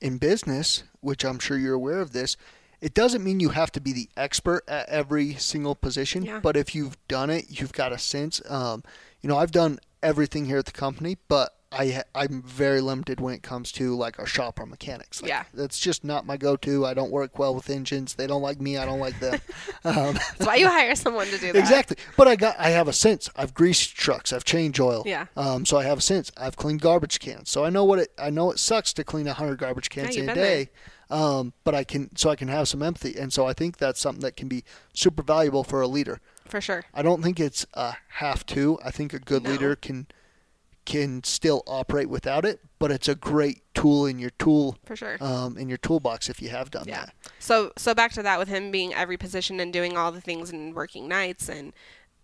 in business, which I'm sure you're aware of this, it doesn't mean you have to be the expert at every single position. Yeah. But if you've done it, you've got a sense. Um, you know, I've done everything here at the company, but I I'm very limited when it comes to like a shop or mechanics. Like, Yeah. that's just not my go-to. I don't work well with engines. They don't like me. I don't like them. um, That's why you hire someone to do that. Exactly. But I got I have a sense. I've greased trucks. I've changed oil. Yeah. Um. So I have a sense. I've cleaned garbage cans. So I know what it. I know it sucks to clean a hundred garbage cans you've in a been there. day. Um. But I can. So I can have some empathy. And so I think that's something that can be super valuable for a leader. For sure. I don't think it's a have to. I think a good No. leader can can still operate without it. But it's a great tool in your tool. For sure. Um. In your toolbox if you have done Yeah. that. So so back to that with him being every position and doing all the things and working nights and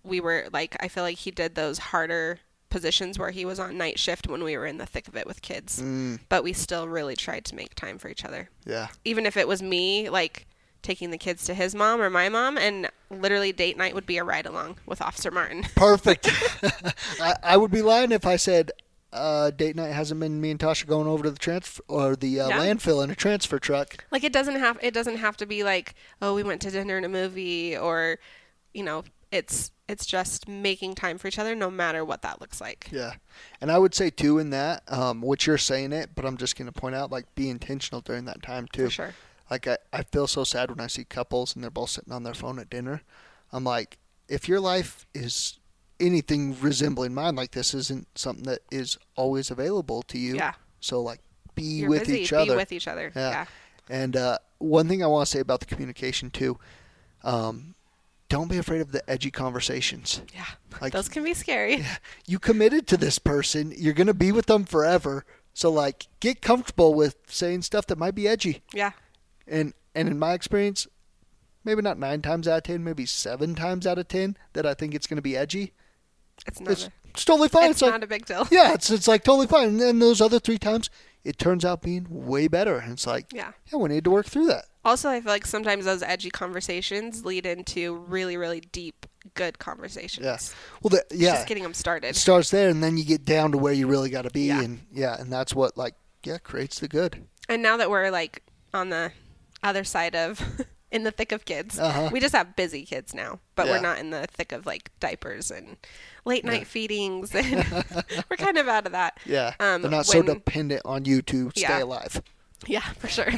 we were like I feel like he did those harder positions where he was on night shift when we were in the thick of it with kids. Mm, But we still really tried to make time for each other. yeah. Even if it was me like taking the kids to his mom or my mom, and literally date night would be a ride along with Officer Martin. Perfect. I, I would be lying if I said uh, date night hasn't been me and Tasha going over to the transfer or the uh, Yeah. landfill in a transfer truck. Like it doesn't have it doesn't have to be like oh we went to dinner and a movie or you know it's it's just making time for each other no matter what that looks like. Yeah, and I would say too in that, um, which you're saying it, but I'm just gonna point out like be intentional during that time too. For sure. Like I, I feel so sad when I see couples and they're both sitting on their phone at dinner. I'm like, if your life is anything resembling mine, like this isn't something that is always available to you. Yeah. So like, be You're with busy, each be with each other. Yeah. yeah. And uh, one thing I want to say about the communication too, um, don't be afraid of the edgy conversations. Yeah. Like- Those can be scary. Yeah, You committed to this person. You're gonna be with them forever. So like, get comfortable with saying stuff that might be edgy. Yeah. And and in my experience, maybe not nine times out of ten, maybe seven times out of ten that I think it's gonna be edgy. It's not It's, a, it's totally fine. it's like not a big deal. yeah, it's it's like totally fine. And then those other three times, it turns out being way better. And it's like, Yeah. yeah, we need to work through that. Also, I feel like sometimes those edgy conversations lead into really, really deep, good conversations. Yeah. Well, the, It's yeah, Just getting them started. it starts there, and then you get down to where you really got to be, Yeah. and yeah, and that's what like yeah creates the good. And now that we're like on the other side of, in the thick of kids, Uh-huh. we just have busy kids now, but Yeah. we're not in the thick of like diapers and late night feedings, and we're kind of out of that. Yeah, Um, they're not so dependent on you to stay Yeah. alive. Yeah, for sure.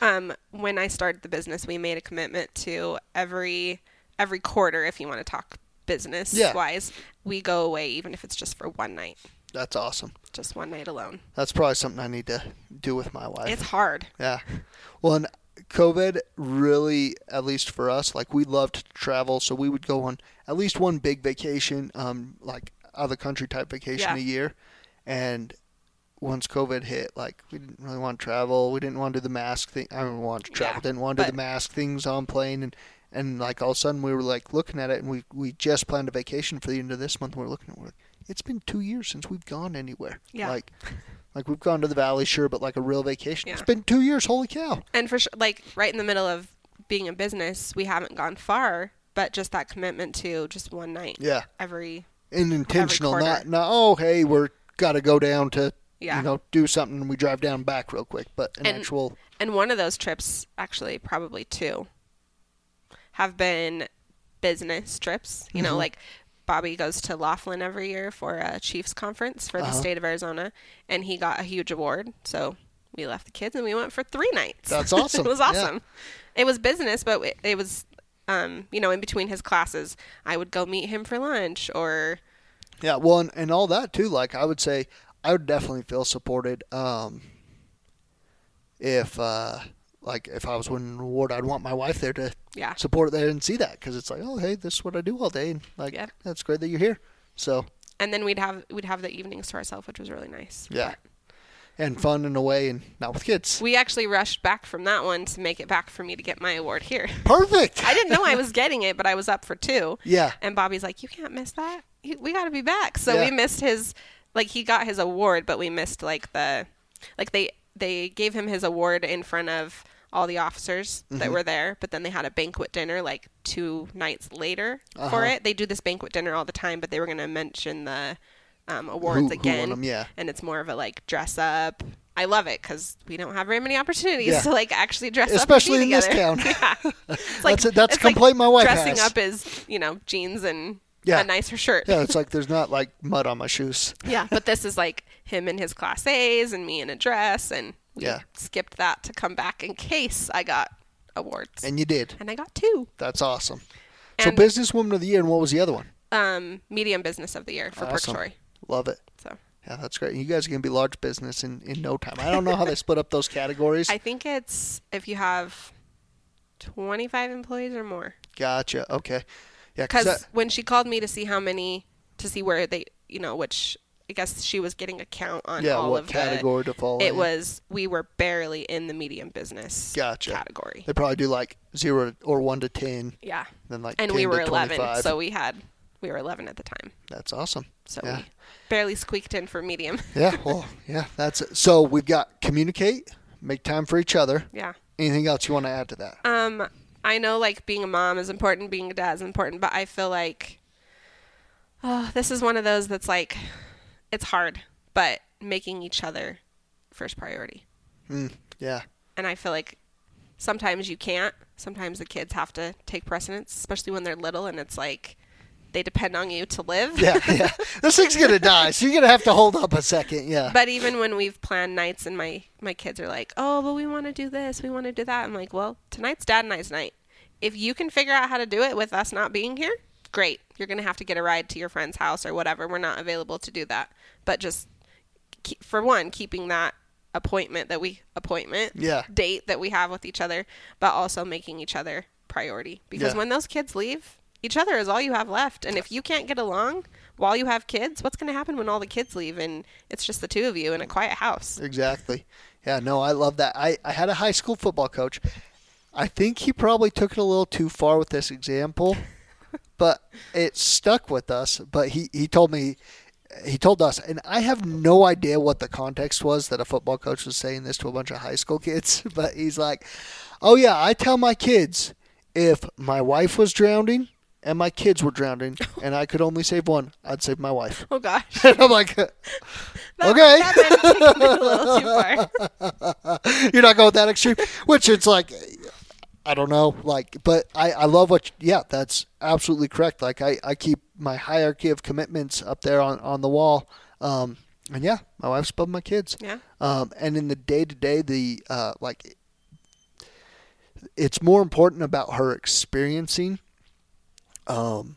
um, when I started the business, we made a commitment to every every quarter, if you want to talk business Yeah. wise, we go away, even if it's just for one night, That's awesome. just one night alone. That's probably something I need to do with my wife. It's hard. Yeah. Well, and COVID really, at least for us, like we loved to travel, so we would go on at least one big vacation, um, like out of the country type vacation Yeah. a year. And once COVID hit, like we didn't really want to travel. We didn't want to do the mask thing. I didn't want to travel. Yeah, didn't want to do the mask things on plane. And and like all of a sudden we were like looking at it, and we we just planned a vacation for the end of this month. And we're looking at it, we're like, it's been two years since we've gone anywhere. Yeah. Like. Like we've gone to the valley, sure, but like a real vacation. Yeah. It's been two years. Holy cow! And for sure, like right in the middle of being a business, we haven't gone far, but just that commitment to just one night Yeah, every and intentional, quarter. not not oh hey we're got to go down to Yeah. you know do something and we drive down back real quick, but an And- actual And one of those trips, actually, probably two, have been business trips. You know, Mhm. like Bobby goes to Laughlin every year for a Chiefs conference for the Uh-huh. state of Arizona, and he got a huge award. So we left the kids and we went for three nights. That's awesome. it was Yeah. awesome. It was business, but it, it was, um, you know, in between his classes, I would go meet him for lunch or yeah well and, and all that too. Like I would say I would definitely feel supported um, if uh, like if I was winning an award, I'd want my wife there to yeah. support there and see that because it's like oh hey this is what I do all day and like Yeah. that's great that you're here. So And then we'd have we'd have the evenings to ourselves, which was really nice. Yeah. But and fun in a way and not with kids. we actually rushed back from that one to make it back for me to get my award here. Perfect. I didn't know I was getting it, but I was up for two. Yeah. And Bobby's like, "You can't miss that. We got to be back." So Yeah. we missed his, like he got his award, but we missed like the, like they they gave him his award in front of all the officers Mm-hmm. that were there, but then they had a banquet dinner like two nights later Uh-huh. for it. They do this banquet dinner all the time, but they were going to mention the um, awards Who- who again, 'em, yeah. and it's more of a like dress up. I love it because we don't have very many opportunities Yeah. to like actually dress Especially up, Especially in this town. yeah, it's like That's a- that's like my wife dressing has. up is you know jeans and Yeah. a nicer shirt. Yeah, it's like there's not like mud on my shoes. Yeah, but this is like him in his class A's and me in a dress, and we Yeah. skipped that to come back in case I got awards, and, you did. And I got two. That's awesome. so And- businesswoman of the year, and what was the other one? Um, medium business of the year for Awesome. Purgatory. Love it. So Yeah, that's great. You guys are gonna be large business in, in no time. I don't know how they split up those categories. I think it's if you have twenty five employees or more. gotcha. Okay. Yeah, Because when she called me to see how many, to see where they, you know, which I guess she was getting a count on yeah, all what of the category to fall It in. was we were barely in the medium business Gotcha. category. They probably do like zero or one to ten, Yeah, then like and 10 we were eleven, so we had we were eleven at the time, that's awesome. so Yeah. we barely squeaked in for medium. Yeah. Well, yeah. That's it. So we've got communicate, make time for each other, yeah, Anything else you want to add to that? Um, I know like being a mom is important, being a dad is important, but I feel like oh, this is one of those that's like it's hard, but making each other first priority. Mm, yeah. And I feel like sometimes you can't. Sometimes the kids have to take precedence, especially when they're little and it's like they depend on you to live. Yeah, yeah. this thing's gonna die, so you're gonna have to hold up a second. Yeah. But even when we've planned nights and my my kids are like, "Oh, but we want to do this, we want to do that," I'm like, "Well, tonight's dad and I's night. If you can figure out how to do it with us not being here, great. You're gonna have to get a ride to your friend's house or whatever. We're not available to do that. But just keep, for one, keeping that appointment that we appointment Yeah. date that we have with each other, but also making each other priority because Yeah. when those kids leave, each other is all you have left. And if you can't get along while you have kids, what's going to happen when all the kids leave and it's just the two of you in a quiet house? Exactly. Yeah, no, I love that. I, I had a high school football coach. I think he probably took it a little too far with this example, but it stuck with us. But he, he told me, he told us, and I have no idea what the context was that a football coach was saying this to a bunch of high school kids, but he's like, oh, yeah, I tell my kids if my wife was drowning and my kids were drowning and I could only save one, I'd save my wife. Oh gosh. And I'm like, Okay. That might have taken it a little too far. You're not going that extreme, which it's like, I don't know, like, but I, I love what, yeah, that's absolutely correct. Like, I, I keep my hierarchy of commitments up there on, on the wall. Um, and yeah, my wife's above my kids. Yeah. Um, and in the day to day, the, uh, like, it's more important about her experiencing, um,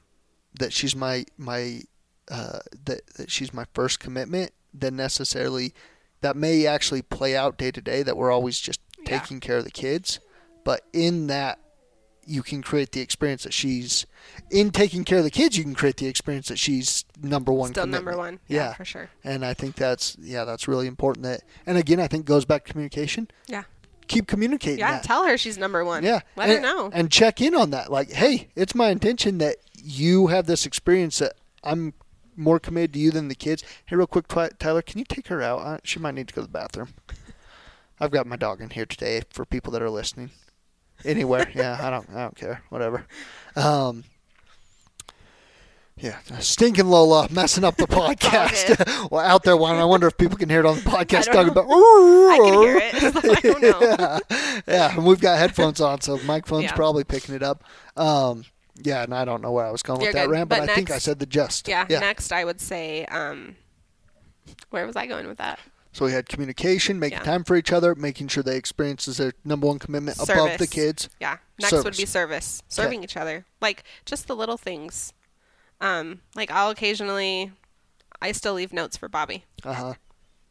that she's my, my, uh, that, that she's my first commitment than necessarily that may actually play out day to day that we're always just Yeah. taking care of the kids but in that you can create the experience that she's in taking care of the kids you can create the experience that she's number one Still number one. Yeah, yeah for sure. and i think that's yeah that's really important that and again i think goes back to communication Yeah. keep communicating Yeah. that. Tell her she's number one. Yeah. Let and, her know. And check in on that. Like, hey, it's my intention that you have this experience that I'm more committed to you than the kids. Hey, real quick, Tyler, can you take her out? She might need to go to the bathroom. I've got my dog in here today for people that are listening. Anywhere, yeah, I don't, I don't care, whatever. Um, yeah, stinking Lola messing up the podcast. well, out there, one. I wonder if people can hear it on the podcast talking know. about. I can hear it. so I don't know. yeah, yeah, and we've got headphones on, so microphone's Yeah. probably picking it up. Um, yeah, and I don't know where I was going You're with that good. rant, but, But I think I said the just. Yeah, yeah. Next, I would say, um, where was I going with that? So we had communication, making Yeah. time for each other, making sure they experience is their number one commitment above the kids. Yeah. Next would be service, serving each other, like just the little things. Um, like I'll occasionally, I still leave notes for Bobby. Uh huh.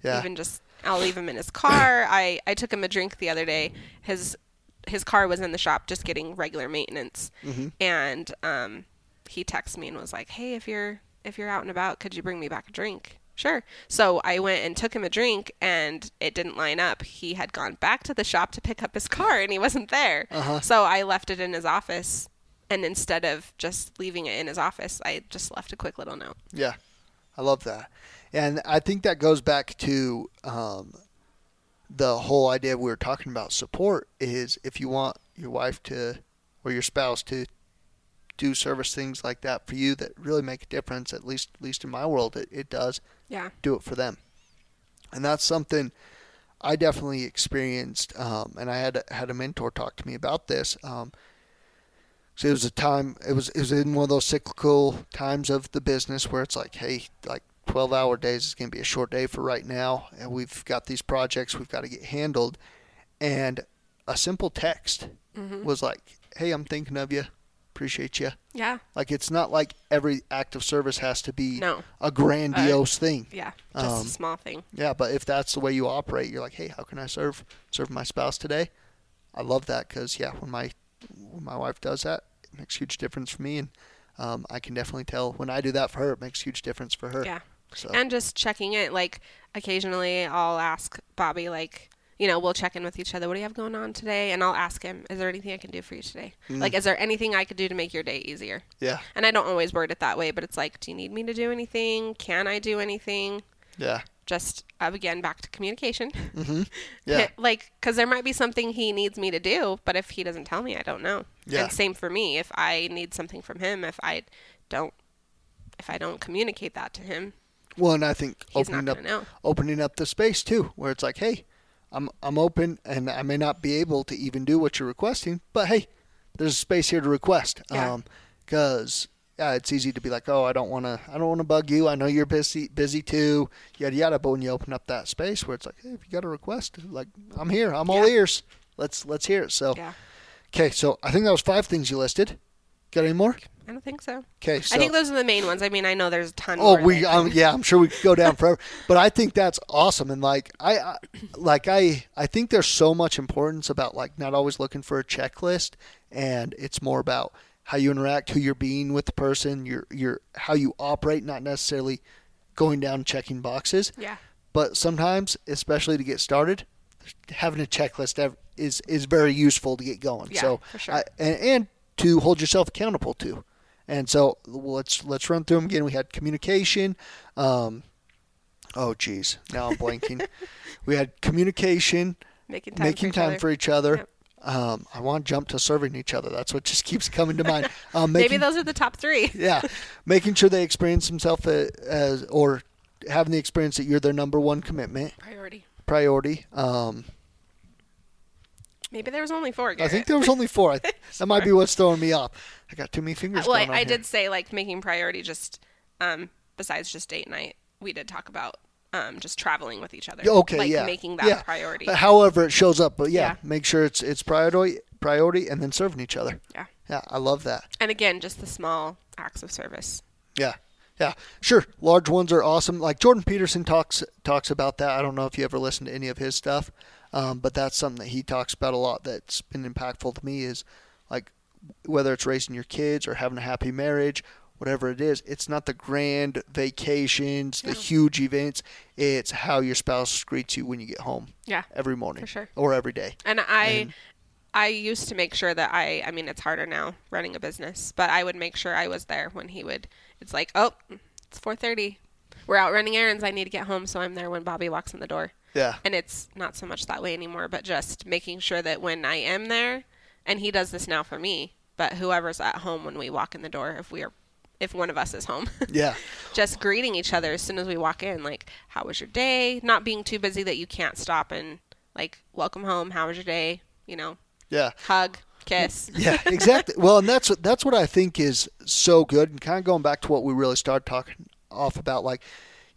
Yeah. Even just, I'll leave him in his car. I I took him a drink the other day. His his car was in the shop just getting regular maintenance, Mm-hmm. and um, he texted me and was like, "Hey, if you're if you're out and about, could you bring me back a drink?" Sure. So I went and took him a drink, and it didn't line up. He had gone back to the shop to pick up his car, and he wasn't there. Uh-huh. So I left it in his office, and instead of just leaving it in his office, I just left a quick little note. Yeah, I love that, and I think that goes back to um, the whole idea we were talking about. Support is if you want your wife to or your spouse to do service things like that for you that really make a difference. At least, at least in my world, it, it does. Yeah. Do it for them, and that's something I definitely experienced. Um, and I had had a mentor talk to me about this. Um, so it was a time. It was it was in one of those cyclical times of the business where it's like, hey, like twelve hour days is going to be a short day for right now, and we've got these projects we've got to get handled. And a simple text Mm-hmm. was like, hey, I'm thinking of you, appreciate you. Yeah. Like it's not like every act of service has to be No. a grandiose thing. Yeah. Just Um, a small thing. Yeah, but if that's the way you operate, you're like, hey, how can I serve serve my spouse today? I love that because yeah, when my when my wife does that, it makes a huge difference for me, and um, I can definitely tell when I do that for her, it makes a huge difference for her. Yeah. So And just checking it. Like occasionally, I'll ask Bobby, like, you know, we'll check in with each other. What do you have going on today? And I'll ask him, is there anything I can do for you today? Mm. Like, is there anything I could do to make your day easier? yeah, And I don't always word it that way, but it's like, do you need me to do anything? Can I do anything? yeah, just uh, again back to communication. Mm-hmm. Yeah. like, because there might be something he needs me to do, but if he doesn't tell me, I don't know. Yeah. And same for me. If I need something from him, if I don't, if I don't communicate that to him, Well, and I think opening up know. opening up the space too, where it's like, hey, I'm I'm open, and I may not be able to even do what you're requesting, but hey, there's a space here to request. Yeah. Um, because yeah, it's easy to be like, oh, I don't want to, I don't want to bug you. I know you're busy, busy too, yada yada. But when you open up that space where it's like, hey, if you got a request, like I'm here, I'm all ears. Let's let's hear it. So yeah, okay, so I think that was five things you listed. Got any more? I don't think so. Okay, so I think those are the main ones. I mean, I know there's a ton. Oh, we, um, yeah, I'm sure we could go down forever, but I think that's awesome. And like, I, I, like, I, I think there's so much importance about like not always looking for a checklist, and it's more about how you interact, who you're being with the person, your, your, how you operate, not necessarily going down and checking boxes. yeah, But sometimes, especially to get started, having a checklist is is very useful to get going. Yeah, so, for sure. I, and, and to hold yourself accountable to. And so let's let's run through them again. We had communication. Um, oh, geez, now I'm blanking. we had communication, making time making for each time other. for each other. Yep. Um, I want to jump to serving each other. That's what just keeps coming to mind. Um, Maybe those are the top three. yeah, making sure they experience themselves as or having the experience that you're their number one commitment Priority. priority. Um, Maybe there was only four. I think there was only four. That might be what's throwing me off. I got too many fingers. well, I, I did say like making priority. Just um, besides just date night, we did talk about um, just traveling with each other. Okay, like yeah, making that yeah. priority. Uh, However, it shows up, but yeah, Yeah. make sure it's it's priority, priority, and then serving each other. yeah, Yeah, I love that. and again, just the small acts of service. Yeah, yeah, sure. Large ones are awesome. Like Jordan Peterson talks talks about that. I don't know if you ever listened to any of his stuff, um, but that's something that he talks about a lot. That's been impactful to me. Is like whether it's raising your kids or having a happy marriage, whatever it is. It's not the grand vacations, the Yeah. huge events. It's how your spouse greets you when you get home Yeah, every morning For sure. or every day. and I. And- I used to make sure that I, I mean, it's harder now running a business, but I would make sure I was there when he would, it's like, oh, it's 4.30. We're out running errands. I need to get home. So I'm there when Bobby walks in the door. Yeah, and it's not so much that way anymore but just making sure that when i am there and he does this now for me but whoever's at home when we walk in the door if we are if one of us is home yeah, just greeting each other as soon as we walk in like how was your day? Not being too busy that you can't stop and like welcome home. How was your day? You know? Yeah. hug kiss. Yeah, exactly. well, and that's that's what I think is so good, and kind of going back to what we really started talking off about, like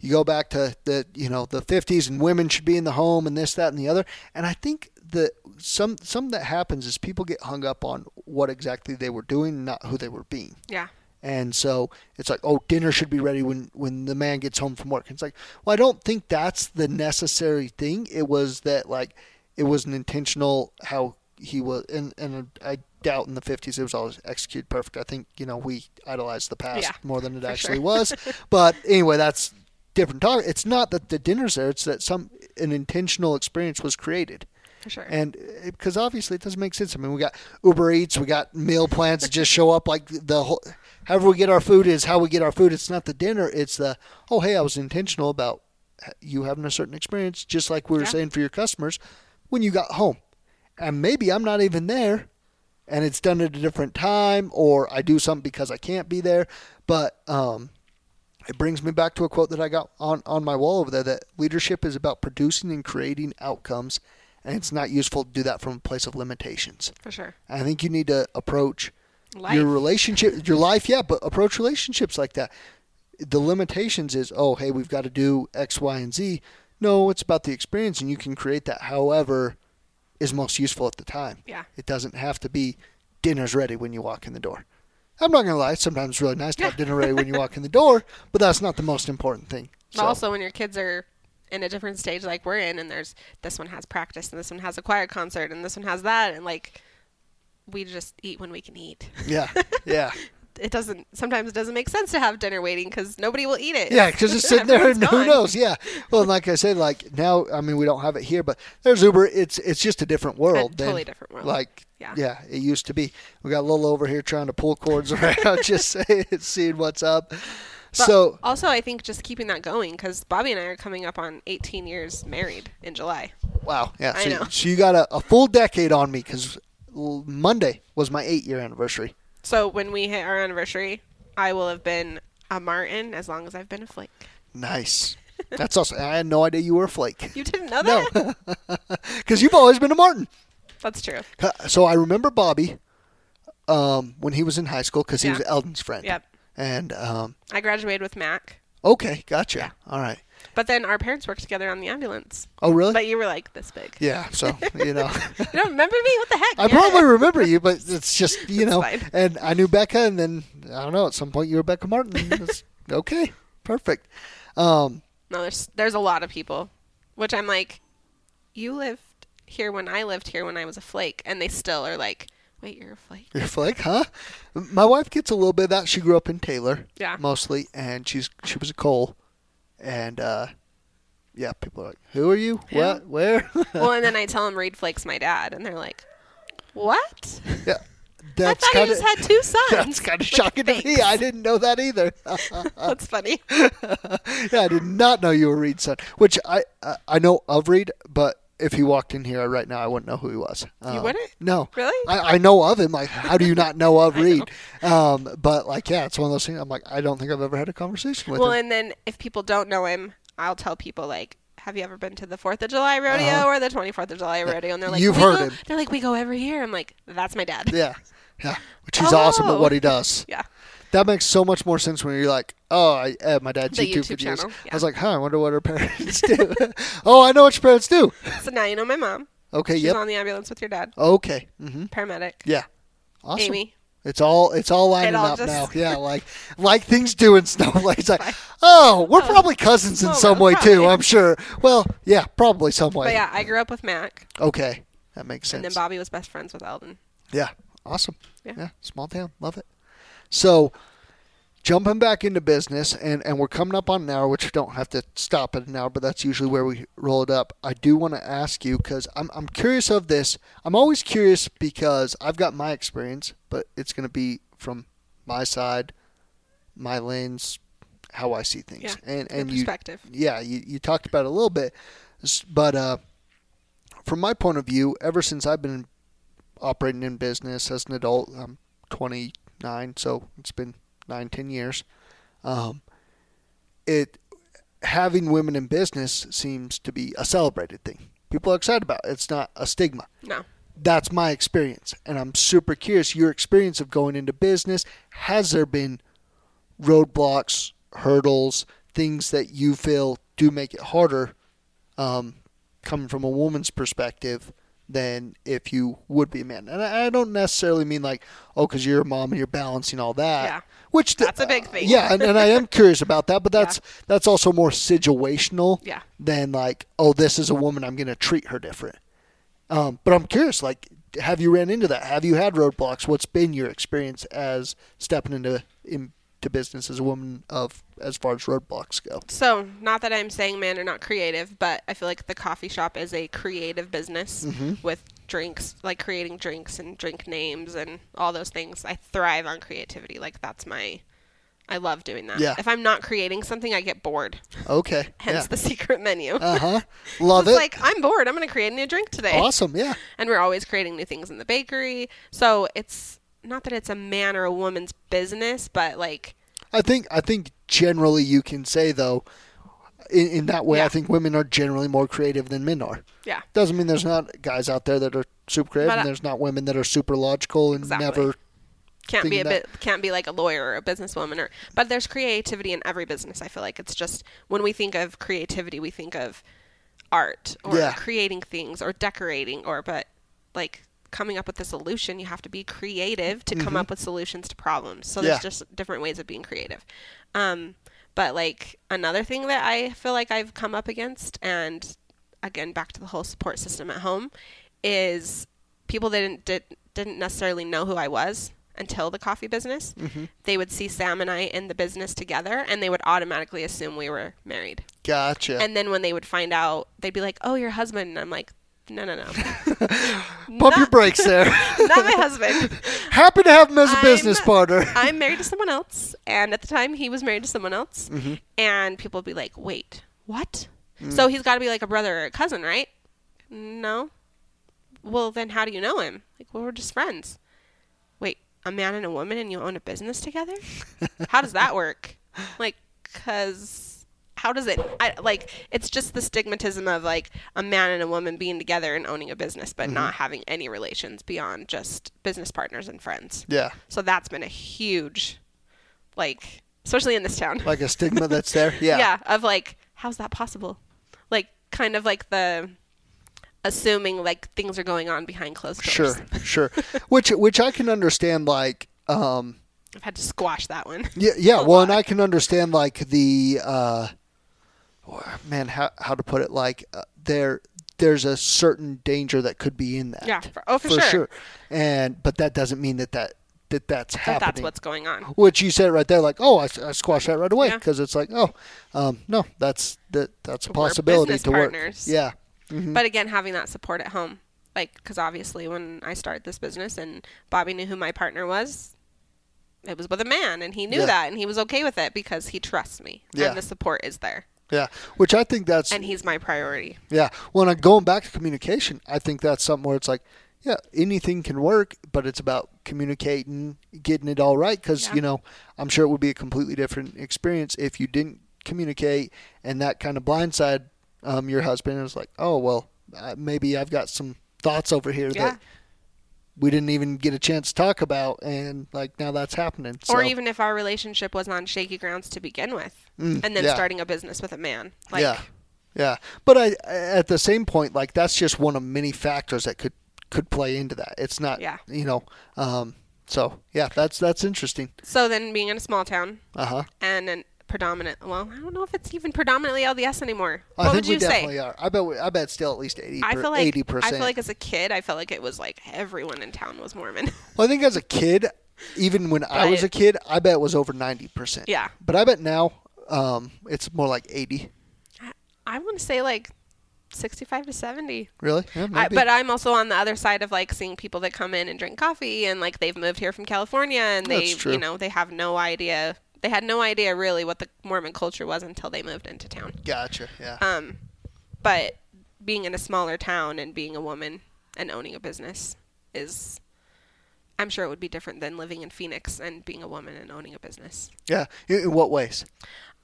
you go back to the you know the '50s and women should be in the home and this, that, and the other, and I think that some some that happens is people get hung up on what exactly they were doing, not who they were being. yeah And so it's like, oh, dinner should be ready when, when the man gets home from work. And it's like, well, I don't think that's the necessary thing. It was that, like, it was an intentional how he was, and, and I doubt in the 50s it was always executed perfect. I think, you know, we idolized the past Yeah, more than it actually sure. was. But anyway, that's different talk. It's not that the dinner's there, it's that some an intentional experience was created. for sure And because obviously it doesn't make sense. I mean, we got Uber Eats, we got meal plans that just show up like the whole. However, we get our food is how we get our food. It's not the dinner. It's the oh hey, I was intentional about you having a certain experience, just like we were Yeah. saying for your customers when you got home. And maybe I'm not even there, and it's done at a different time, or I do something because I can't be there. But um, it brings me back to a quote that I got on, on my wall over there that leadership is about producing and creating outcomes, and it's not useful to do that from a place of limitations. for sure I think you need to approach Life. your relationship, your life, yeah, but approach relationships like that. The limitations is, oh, hey, we've got to do X, Y, and Z. No, it's about the experience, and you can create that however is most useful at the time. yeah It doesn't have to be dinner's ready when you walk in the door. I'm not gonna lie. Sometimes it's really nice to have dinner ready when you walk in the door, but that's not the most important thing. But also, when your kids are in a different stage like we're in, and there's this one has practice, and this one has a choir concert, and this one has that, and like we just eat when we can eat. yeah, yeah, It doesn't sometimes it doesn't make sense to have dinner waiting because nobody will eat it. yeah. Because it's sitting there, and Everyone's who knows? Yeah. Well, and like I said, like now, I mean, we don't have it here, but there's Uber. It's it's just a different world. than, totally different world. Like Yeah. yeah, it used to be. We got Lola over here trying to pull cords around, just saying, seeing what's up. But so also, I think just keeping that going because Bobby and I are coming up on 18 years married in July. wow, yeah. I know. so you got a, a full decade on me because Monday was my eight year anniversary. So when we hit our anniversary, I will have been a Martin as long as I've been a Flake. Nice. That's awesome. I had no idea you were a flake. You didn't know that? No, because you've always been a Martin. That's true. So I remember Bobby um, when he was in high school because he Yeah. was Eldon's friend. Yep. And um, I graduated with Mac, okay, gotcha. Yeah. All right. But then our parents worked together on the ambulance. Oh, really? But you were like this big. yeah. So you know, You don't remember me? What the heck? I Yeah. probably remember you, but it's just you know. fine. And I knew Becca, and then I don't know. At some point, you were Becca Martin. it's- okay, perfect. Um, No, there's there's a lot of people, which I'm like, you lived here when I lived here when I was a flake, and they still are like, wait, you're a flake. You're a flake, huh? My wife gets a little bit of that. She grew up in Taylor, Yeah. mostly, and she's she was a Cole, and uh, yeah, people are like, "Who are you? What? Where?" well, and then I tell them Reed Flake's my dad, and they're like, what? yeah, I that's thought kind you of just had two sons. that's kind of Like, shocking to me. I didn't know that either. That's funny. yeah, I did not know you were Reed's son. Which I I, I know of Reed, but if he walked in here right now, I wouldn't know who he was. Um, wouldn't? No. Really? I, I know of him. Like, how do you not know of I know. Reed? Um, but like, yeah, it's one of those things. I'm like, I don't think I've ever had a conversation with well, him. Well, and then if people don't know him, I'll tell people like, have you ever been to the Fourth of July rodeo Uh-huh. or the Twenty Fourth of July rodeo? And they're like, You've heard go-" him. They're like, we go every year. I'm like, that's my dad. Yeah, yeah. Which he's awesome at Oh. what he does. Yeah. That makes so much more sense when you're like, oh, I, uh, my dad's The YouTube, YouTube videos. channel, I was like, huh, I wonder what her parents do. oh, I know what your parents do. So now you know my mom. Okay, She's yep. on the ambulance with your dad, Okay, hmm paramedic. yeah. Awesome. Amy. It's all it's all lining all up just- now. Yeah, like like things do in snowflakes. Like, oh, we're probably cousins in Oh, some well, way too. probably. I'm sure. Well, yeah, probably some way. But yeah, I grew up with Mac, Okay, that makes sense. and then Bobby was best friends with Eldon. Yeah, awesome. Yeah. Yeah. small town, love it. So, jumping back into business, and and we're coming up on an hour, which we don't have to stop at an hour, but that's usually where we roll it up. I do want to ask you because I'm I'm curious of this. I'm always curious because I've got my experience, but it's going to be from my side, my lens, how I see things, Yeah, and Your and you perspective. yeah, you, you talked about it a little bit, but uh, from my point of view, ever since I've been operating in business as an adult, I'm 29, so it's been nine, ten years. Um, it having women in business seems to be a celebrated thing. People are excited about it. It's not a stigma. No. That's my experience, and I'm super curious. Your experience of going into business has there been roadblocks, hurdles, things that you feel do make it harder, um, coming from a woman's perspective, than if you would be a man? And I, don't necessarily mean like, oh, because you're a mom and you're balancing all that. Yeah. Which th- That's a big thing. yeah, and, and I am curious about that, but that's that's also more situational Yeah. than like, oh, this is a woman, I'm going to treat her different. Um, but I'm curious, like, have you ran into that? Have you had roadblocks? What's been your experience as stepping into into business as a woman of as far as roadblocks go? So, not that I'm saying men are not creative, but I feel like the coffee shop is a creative business Mm-hmm. with drinks, like creating drinks and drink names and all those things. I thrive on creativity. Like, that's my. I love doing that. Yeah. If I'm not creating something, I get bored. Okay, Hence yeah, the secret menu. uh huh, love it's it. like, I'm bored. I'm going to create a new drink today. awesome, yeah, And we're always creating new things in the bakery. So, it's not that it's a man or a woman's business, but like, I think I think generally you can say though, in, in that way, I think women are generally more creative than men are. yeah. Doesn't mean there's not guys out there that are super creative, But, and there's not women that are super logical and Exactly. never. can't be a bit can't be like a lawyer or a businesswoman or but there's creativity in every business i feel like it's just when we think of creativity we think of art or Yeah. creating things or decorating or but like coming up with a solution you have to be creative to come up with solutions to problems so Mm-hmm. Yeah. there's just different ways of being creative um but like another thing that i feel like i've come up against and again back to the whole support system at home is people that didn't did, didn't necessarily know who I was until the coffee business. Mm-hmm. They would see Sam and I in the business together, and they would automatically assume we were married. Gotcha. And then when they would find out, they'd be like, "Oh, your husband." And I'm like, no, no, no. Pump your brakes there. Not my husband. Happy to have him as a I'm- business partner. I'm married to someone else, and at the time he was married to someone else, Mm-hmm. and people would be like, "Wait, what?" Mm. So he's got to be like a brother or a cousin, right? No. Well, then how do you know him? Like, well, we're just friends. Wait, a man and a woman, and you own a business together? how does that work? Like, cause how does it? I, like, it's just the stigmatism of like a man and a woman being together and owning a business, but Mm-hmm. not having any relations beyond just business partners and friends. Yeah, So that's been a huge, like, especially in this town. like a stigma that's there. Yeah, yeah, of like, how's that possible? Like, kind of like the assuming like things are going on behind closed doors. sure, sure. Which which I can understand. Like, um, I've had to squash that one. yeah, yeah. Well, and. I can understand like the uh, man, how how to put it? Like, uh, there there's a certain danger that could be in that. Yeah, for- oh, for sure. And but that doesn't mean that that that that's That happening. that's what's going on. Which you said right there, like, oh, I, I squashed that right away Yeah. because it's like, oh, um, no, that's that that's a We're possibility to work. partners. Yeah, Mhm. But again, having that support at home, like, because obviously when I started this business and Bobby knew who my partner was, it was with a man, and he knew Yeah. that, and he was okay with it because he trusts me, Yeah. and the support is there, yeah. Which I think that's and he's my priority. yeah. When I'm going back to communication, I think that's something where it's like, yeah, anything can work, but it's about communicating, getting it all right. Because Yeah. you know, I'm sure it would be a completely different experience if you didn't communicate and that kind of blindside um, your husband. It was like, oh well, uh, maybe I've got some thoughts over here Yeah. that we didn't even get a chance to talk about, and like now that's happening. Or even if our relationship was on shaky grounds to begin with, Mm, and then yeah. starting a business with a man, like, yeah, yeah. But I, at the same point, like that's just one of many factors that could could play into that. It's not, Yeah. you know. Um, so yeah, that's that's interesting. so then being in a small town Uh huh. and an predominant, well, I don't know if it's even predominantly LDS anymore. I what think would we you definitely say? are. I bet. We, I bet still at least eighty. I feel like eighty I feel like as a kid, I felt like it was like everyone in town was Mormon. Well, I think as a kid, even when I was a kid, I bet it was over ninety percent. yeah, But I bet now, um, it's more like eighty. I want to say like sixty-five to seventy. Really? Yeah, I, but I'm also on the other side of like seeing people that come in and drink coffee and like they've moved here from California and they you know they have no idea they had no idea really what the Mormon culture was until they moved into town. gotcha. Yeah. Um, but being in a smaller town and being a woman and owning a business is, I'm sure it would be different than living in Phoenix and being a woman and owning a business. yeah. In, what ways?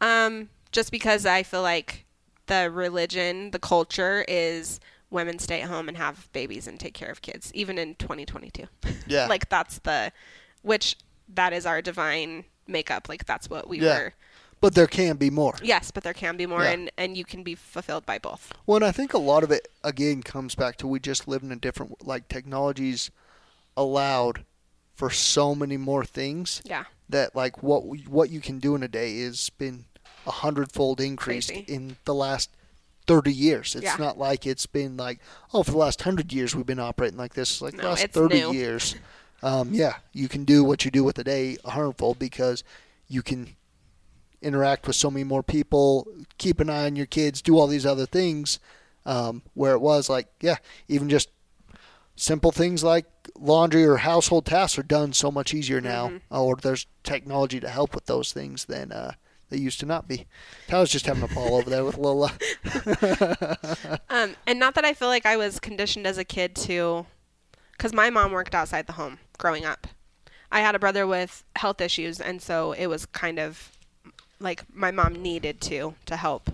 Um, just because I feel like the religion, the culture is women stay at home and have babies and take care of kids, even in 2022. Yeah. like that's the, which that is our divine makeup. Like that's what we Yeah. were. But there can be more. Yes, but there can be more, Yeah. and and you can be fulfilled by both. Well, and I think a lot of it again comes back to we just live in a different like technologies allowed for so many more things Yeah. that like what we, what you can do in a day has been a hundredfold increased Crazy. in the last thirty years. It's Yeah. not like it's been like oh for the last hundred years we've been operating like this. Like the No, last it's thirty new. years, um, yeah, you can do what you do with a day a hundredfold because you can interact with so many more people, keep an eye on your kids, do all these other things. Um, where it was like, yeah, even just simple things like laundry or household tasks are done so much easier now, Mm-hmm. or there's technology to help with those things than uh, they used to not be. Tyler's just having a ball over there with Lola. Um, and not that I feel like I was conditioned as a kid to, because my mom worked outside the home growing up. I had a brother with health issues, and so it was kind of like my mom needed to to help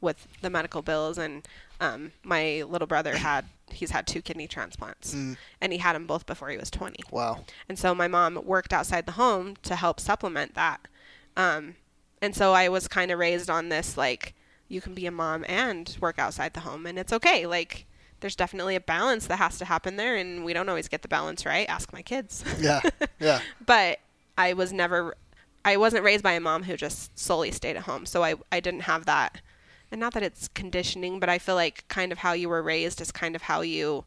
with the medical bills. And um, my little brother had he's had two kidney transplants, Mm. and he had them both before he was twenty. Wow. And so my mom worked outside the home to help supplement that. Um, and so I was kind of raised on this like, you can be a mom and work outside the home, and it's okay. Like, there's definitely a balance that has to happen there, and we don't always get the balance right. Ask my kids. Yeah. Yeah. but I was never, I wasn't raised by a mom who just solely stayed at home. So I, I didn't have that. And not that it's conditioning, but I feel like kind of how you were raised is kind of how you,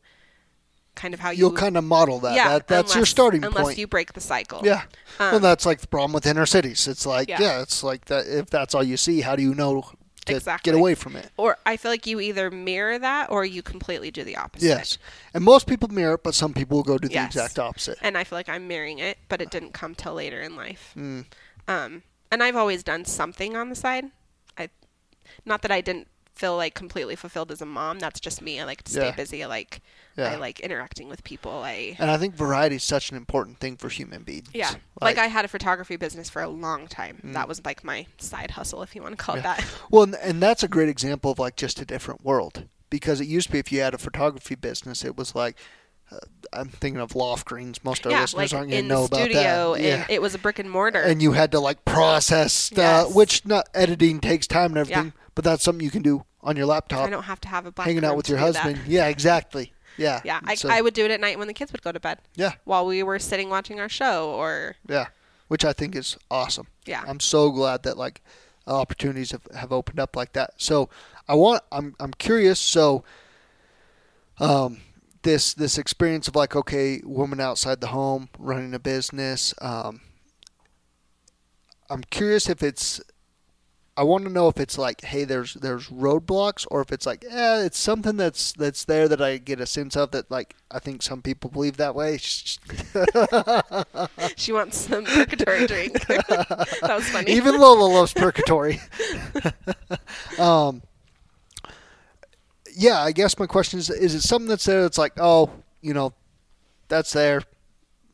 kind of how you. You'll kind of model that. yeah, that that's your unless- starting unless point. you break the cycle. Yeah. well, Um, that's like the problem with inner cities. It's like, yeah. Yeah. it's like that. If that's all you see, how do you know to Exactly. get away from it. Or I feel like you either mirror that or you completely do the opposite. Yes, and most people mirror it, but some people will go do the Yes. exact opposite. And I feel like I'm mirroring it, but it didn't come till later in life. Mm. Um, and I've always done something on the side. I, not that I didn't feel like completely fulfilled as a mom. That's just me. I like to stay Yeah. busy. I like, Yeah. I like interacting with people. I, And I think variety is such an important thing for human beings. yeah. Like, I had a photography business for a long time. That was like my side hustle, if you want to call it Mm. That. Well, and, and that's a great example of like just a different world because it used to be if you had a photography business, it was like uh, I'm thinking of loft greens. Most of our yeah, listeners like aren't going in to know the about studio, that. yeah. it was a brick and mortar. and you had to like process stuff, Yes. which not editing takes time and everything, Yeah. But that's something you can do on your laptop, I don't have to have a black hanging out with your do that. husband. Yeah, exactly. Yeah. Yeah, I, So- I would do it at night when the kids would go to bed yeah, while we were sitting watching our show or yeah, which I think is awesome. yeah. I'm so glad that like opportunities have, have opened up like that. So I want I'm I'm curious. So um this this experience of like okay, woman outside the home running a business. Um, I'm curious if it's. I want to know if it's like, hey, there's there's roadblocks, or if it's like, eh, it's something that's that's there that I get a sense of that like I think some people believe that way. she wants some purgatory drink. that was funny. Even Lola loves purgatory. um, yeah, I guess my question is: Is it something that's there that's like, oh, you know, that's there?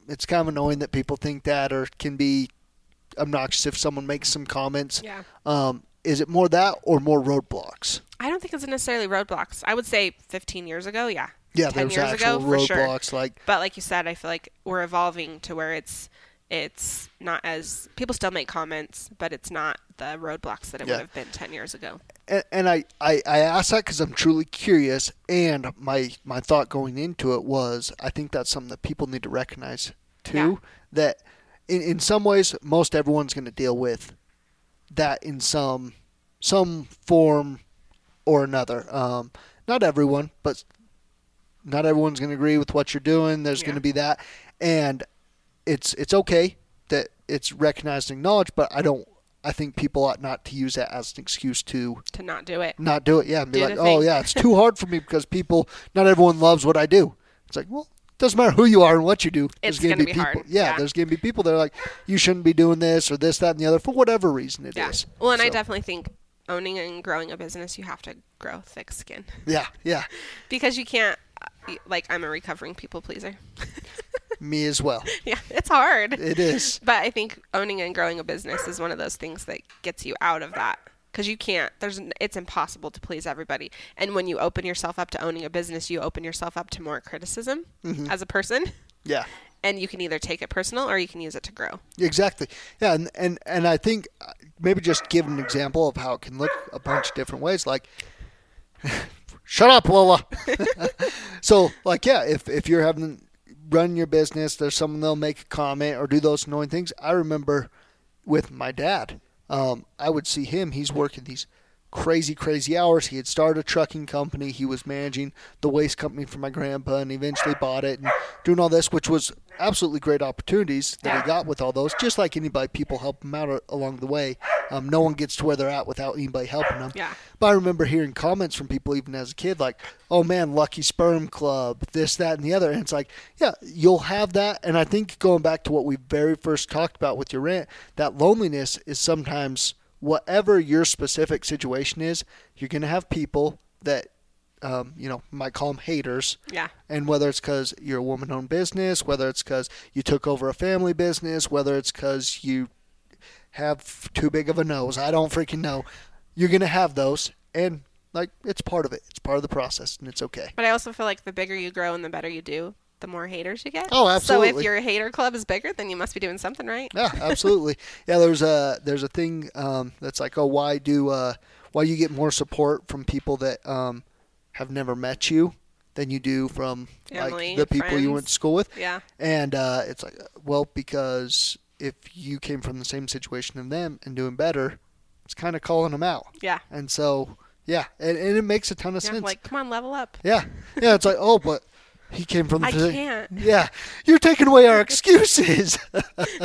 It's kind of annoying that people think that, or can be obnoxious if someone makes some comments. yeah. Um, is it more that or more roadblocks? I don't think it's necessarily roadblocks. I would say 15 years ago, yeah. Yeah, 10 there's years actual ago, for sure. Like, But like you said, I feel like we're evolving to where it's it's not as people still make comments, but it's not the roadblocks that it Yeah. would have been 10 years ago. and, and I, I, I asked that because I'm truly curious, and my my thought going into it was I think that's something that people need to recognize too. Yeah. That in, in some ways, most everyone's going to deal with that in some some form or another. Um, not everyone, but not everyone's going to agree with what you're doing. There's Yeah. going to be that, and it's it's okay that it's recognized and acknowledged. But I don't. I think people ought not to use that as an excuse to To not do it. not do it. Yeah, and be Do like, oh thing." yeah, it's too hard for me because people, not everyone loves what I do. It's like, well, doesn't matter who you are and what you do. It's gonna gonna be be people. hard. Yeah, Yeah. there's gonna be people that are like, you shouldn't be doing this or this, that, and the other for whatever reason it is. Yeah. Well, and I definitely think owning and growing a business, you have to grow thick skin Yeah, yeah, because you can't. Like I'm a recovering people pleaser. me as well. yeah, it's hard. It is. But I think owning and growing a business is one of those things that gets you out of that because you can't. There's it's impossible to please everybody. And when you open yourself up to owning a business, you open yourself up to more criticism Mm-hmm. as a person, Yeah. and you can either take it personal or you can use it to grow. Exactly. Yeah, and, and and I think uh, maybe just give an example of how it can look a bunch of different ways. Like, shut up, Lola. so, like, yeah, if if you're having run your business, there's someone they'll make a comment or do those annoying things. I remember with my dad, um, I would see him. He's working these crazy, crazy hours. He had started a trucking company. He was managing the waste company for my grandpa, and eventually bought it and doing all this, which was absolutely great opportunities that he got with all those. Just like anybody, people help him out along the way. Um, no one gets to where they're at without anybody helping them. Yeah. But I remember hearing comments from people even as a kid, like, "Oh man, Lucky Sperm Club, this, that, and the other." And it's like, yeah, you'll have that. And I think going back to what we very first talked about with your rant, that loneliness is sometimes whatever your specific situation is. You're going to have people that, um, you know, might call them haters. Yeah. And whether it's because you're a woman owned business, whether it's because you took over a family business, whether it's because you have too big of a nose, I don't freaking know. You're going to have those. And, like, it's part of it. It's part of the process, and it's okay. But I also feel like the bigger you grow and the better you do, the more haters you get. Oh, absolutely. So if your hater club is bigger, then you must be doing something right. Yeah, absolutely. yeah, there's a there's a thing um, that's like, oh, why do uh, why you get more support from people that um, have never met you than you do from Family, like the people you went to school with? Yeah. And uh, it's like, well, because if you came from the same situation as them and doing better, it's kind of calling them out. Yeah. And so, yeah, and, and it makes a ton of Yeah. sense. Like, come on, level up. yeah, yeah, it's like, oh, but He came from the I can't. Yeah, you're taking away our excuses.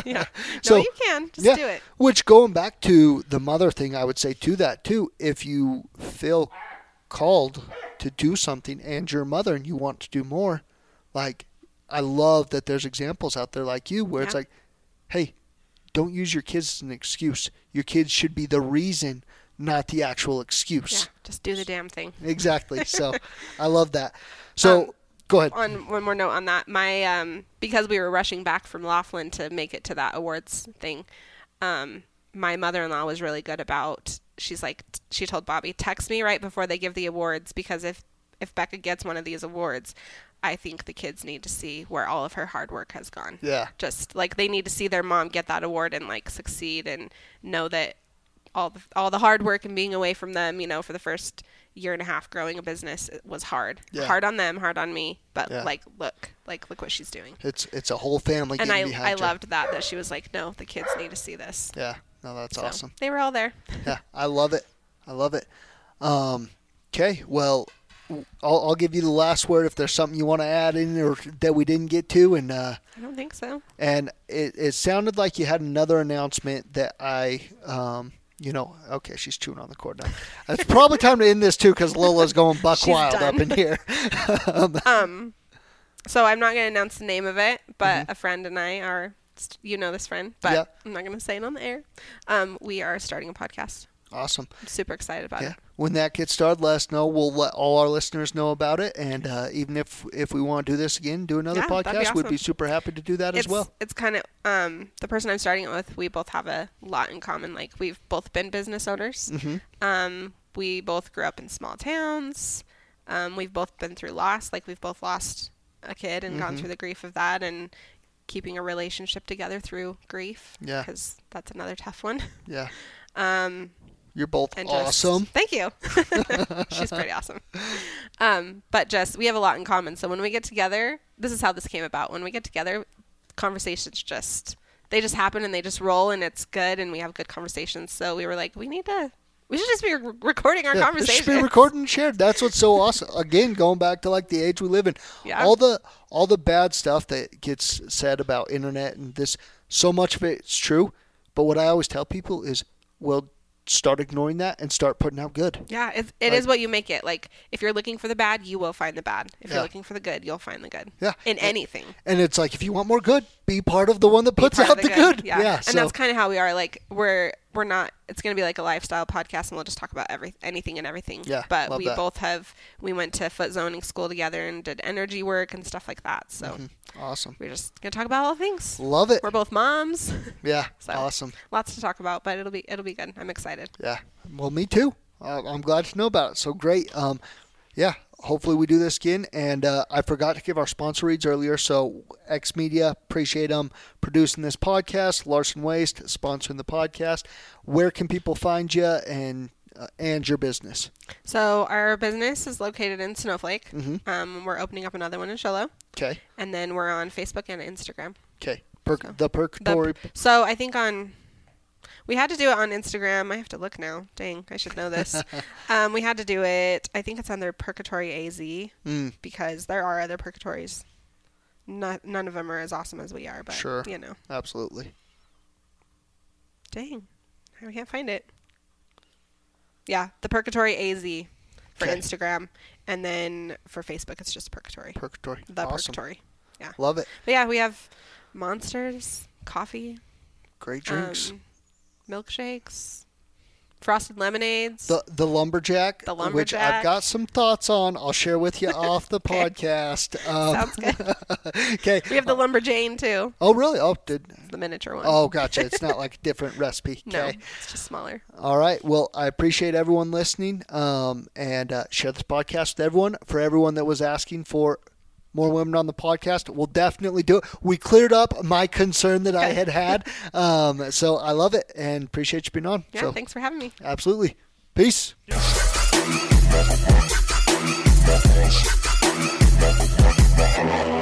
Yeah. No, So, you can. Just yeah, do it. which going back to the mother thing, I would say to that too. If you feel called to do something and your mother and you want to do more, like I love that there's examples out there like you where it's like, hey, don't use your kids as an excuse. Your kids should be the reason, not the actual excuse. Yeah. Just do the damn thing. Exactly. So I love that. So Um, go ahead. on one more note on that, my um, because we were rushing back from Laughlin to make it to that awards thing, um, my mother-in-law was really good about. She's like, she told Bobby, text me right before they give the awards because if if Becca gets one of these awards, I think the kids need to see where all of her hard work has gone. Yeah. Just like they need to see their mom get that award and like succeed and know that all the all the hard work and being away from them, you know, for the first year and a half growing a business it was hard. Yeah. Hard on them, hard on me, but Yeah. like look, like look what she's doing. It's it's a whole family And I I you. loved that that she was like, "No, the kids need to see this." Yeah. No, that's So, awesome. They were all there. Yeah, I love it. I love it. Um, okay, well, I'll, I'll give you the last word if there's something you want to add in or that we didn't get to, and uh, I don't think so. and it, it sounded like you had another announcement that I, um, you know, okay, she's chewing on the cord now. It's probably time to end this too because Lola's going buck wild done. up in here. Um so I'm not going to announce the name of it, but Mm-hmm. a friend and I are you know this friend, but Yeah. I'm not going to say it on the air. Um we are starting a podcast. Awesome. I'm super excited about Yeah. it. When that gets started, let us know. We'll let all our listeners know about it, and uh, even if if we want to do this again, do another Yeah, that'd be podcast, we'd be super happy to do that it's, as well. It's kind of um, the person I'm starting it with. We both have a lot in common. Like we've both been business owners. Mhm. Um, we both grew up in small towns. Um, we've both been through loss. Like we've both lost a kid and Mm-hmm. gone through the grief of that, and keeping a relationship together through grief. Yeah. because that's another tough one. Yeah, Um, you're both and just, awesome. Thank you. She's pretty awesome. Um, but just we have a lot in common. So when we get together, this is how this came about. When we get together, conversations just they just happen and they just roll and it's good and we have good conversations. So we were like, we need to we should just be re- recording our Yeah, it conversations. should be recorded and shared. That's what's so awesome. Again, going back to like the age we live in, Yeah. all the all the bad stuff that gets said about internet and this, so much of it's true. But what I always tell people is, well, start ignoring that and start putting out good. Yeah, it's, it Like- is what you make it. Like if you're looking for the bad, you will find the bad. If Yeah. you're looking for the good, you'll find the good. Yeah. In And- anything. And it's like if you want more good, be part of the one that puts out of the, good. Yeah, and so that's kind of how we are. Like we're we're not. It's gonna be like a lifestyle podcast, and we'll just talk about every anything and everything. Yeah, but we that. both have. We went to foot zoning school together and did energy work and stuff like that. So Mm-hmm. awesome. we're just gonna talk about all things. Love it. We're both moms. Yeah, So awesome. lots to talk about, but it'll be it'll be good. I'm excited. Yeah. Well, me too. Uh, I'm glad to know about it. So great. Um, yeah. Hopefully we do this again. And uh, I forgot to give our sponsor reads earlier. So X Media, appreciate them producing this podcast. Larson Waste sponsoring the podcast. Where can people find you and uh, and your business? So our business is located in Snowflake. Mhm. Um, we're opening up another one in Show Low, Okay. and then we're on Facebook and Instagram. Okay. Per- So, the Purgatory. So I think on we had to do it on Instagram. I have to look now. Dang, I should know this. um, we had to do it. I think it's under Purgatory AZ Mm, because there are other purgatories. Not, none of them are as awesome as we are, but Sure. you know. absolutely. Dang, I can't find it. Yeah, the Purgatory AZ for Okay. Instagram, and then for Facebook, it's just Purgatory. Purgatory. the awesome. Purgatory. Yeah, Love it. but yeah, we have monsters, coffee, Great drinks. um, milkshakes, frosted lemonades. the the lumberjack, The lumberjack, which I've got some thoughts on. I'll share with you off the Okay. podcast. Um, Sounds good. okay. we have the lumberjane too, Oh, really? Oh, did. the miniature one. Oh, gotcha. It's not like a different recipe. no, Okay. it's just smaller. All right. Well, I appreciate everyone listening. Um, and uh, share this podcast with everyone. For everyone that was asking for more women on the podcast, we'll definitely do it. We cleared up my concern that I had had. Um, so I love it and appreciate you being on. Yeah, so thanks for having me. absolutely. Peace. Thank you.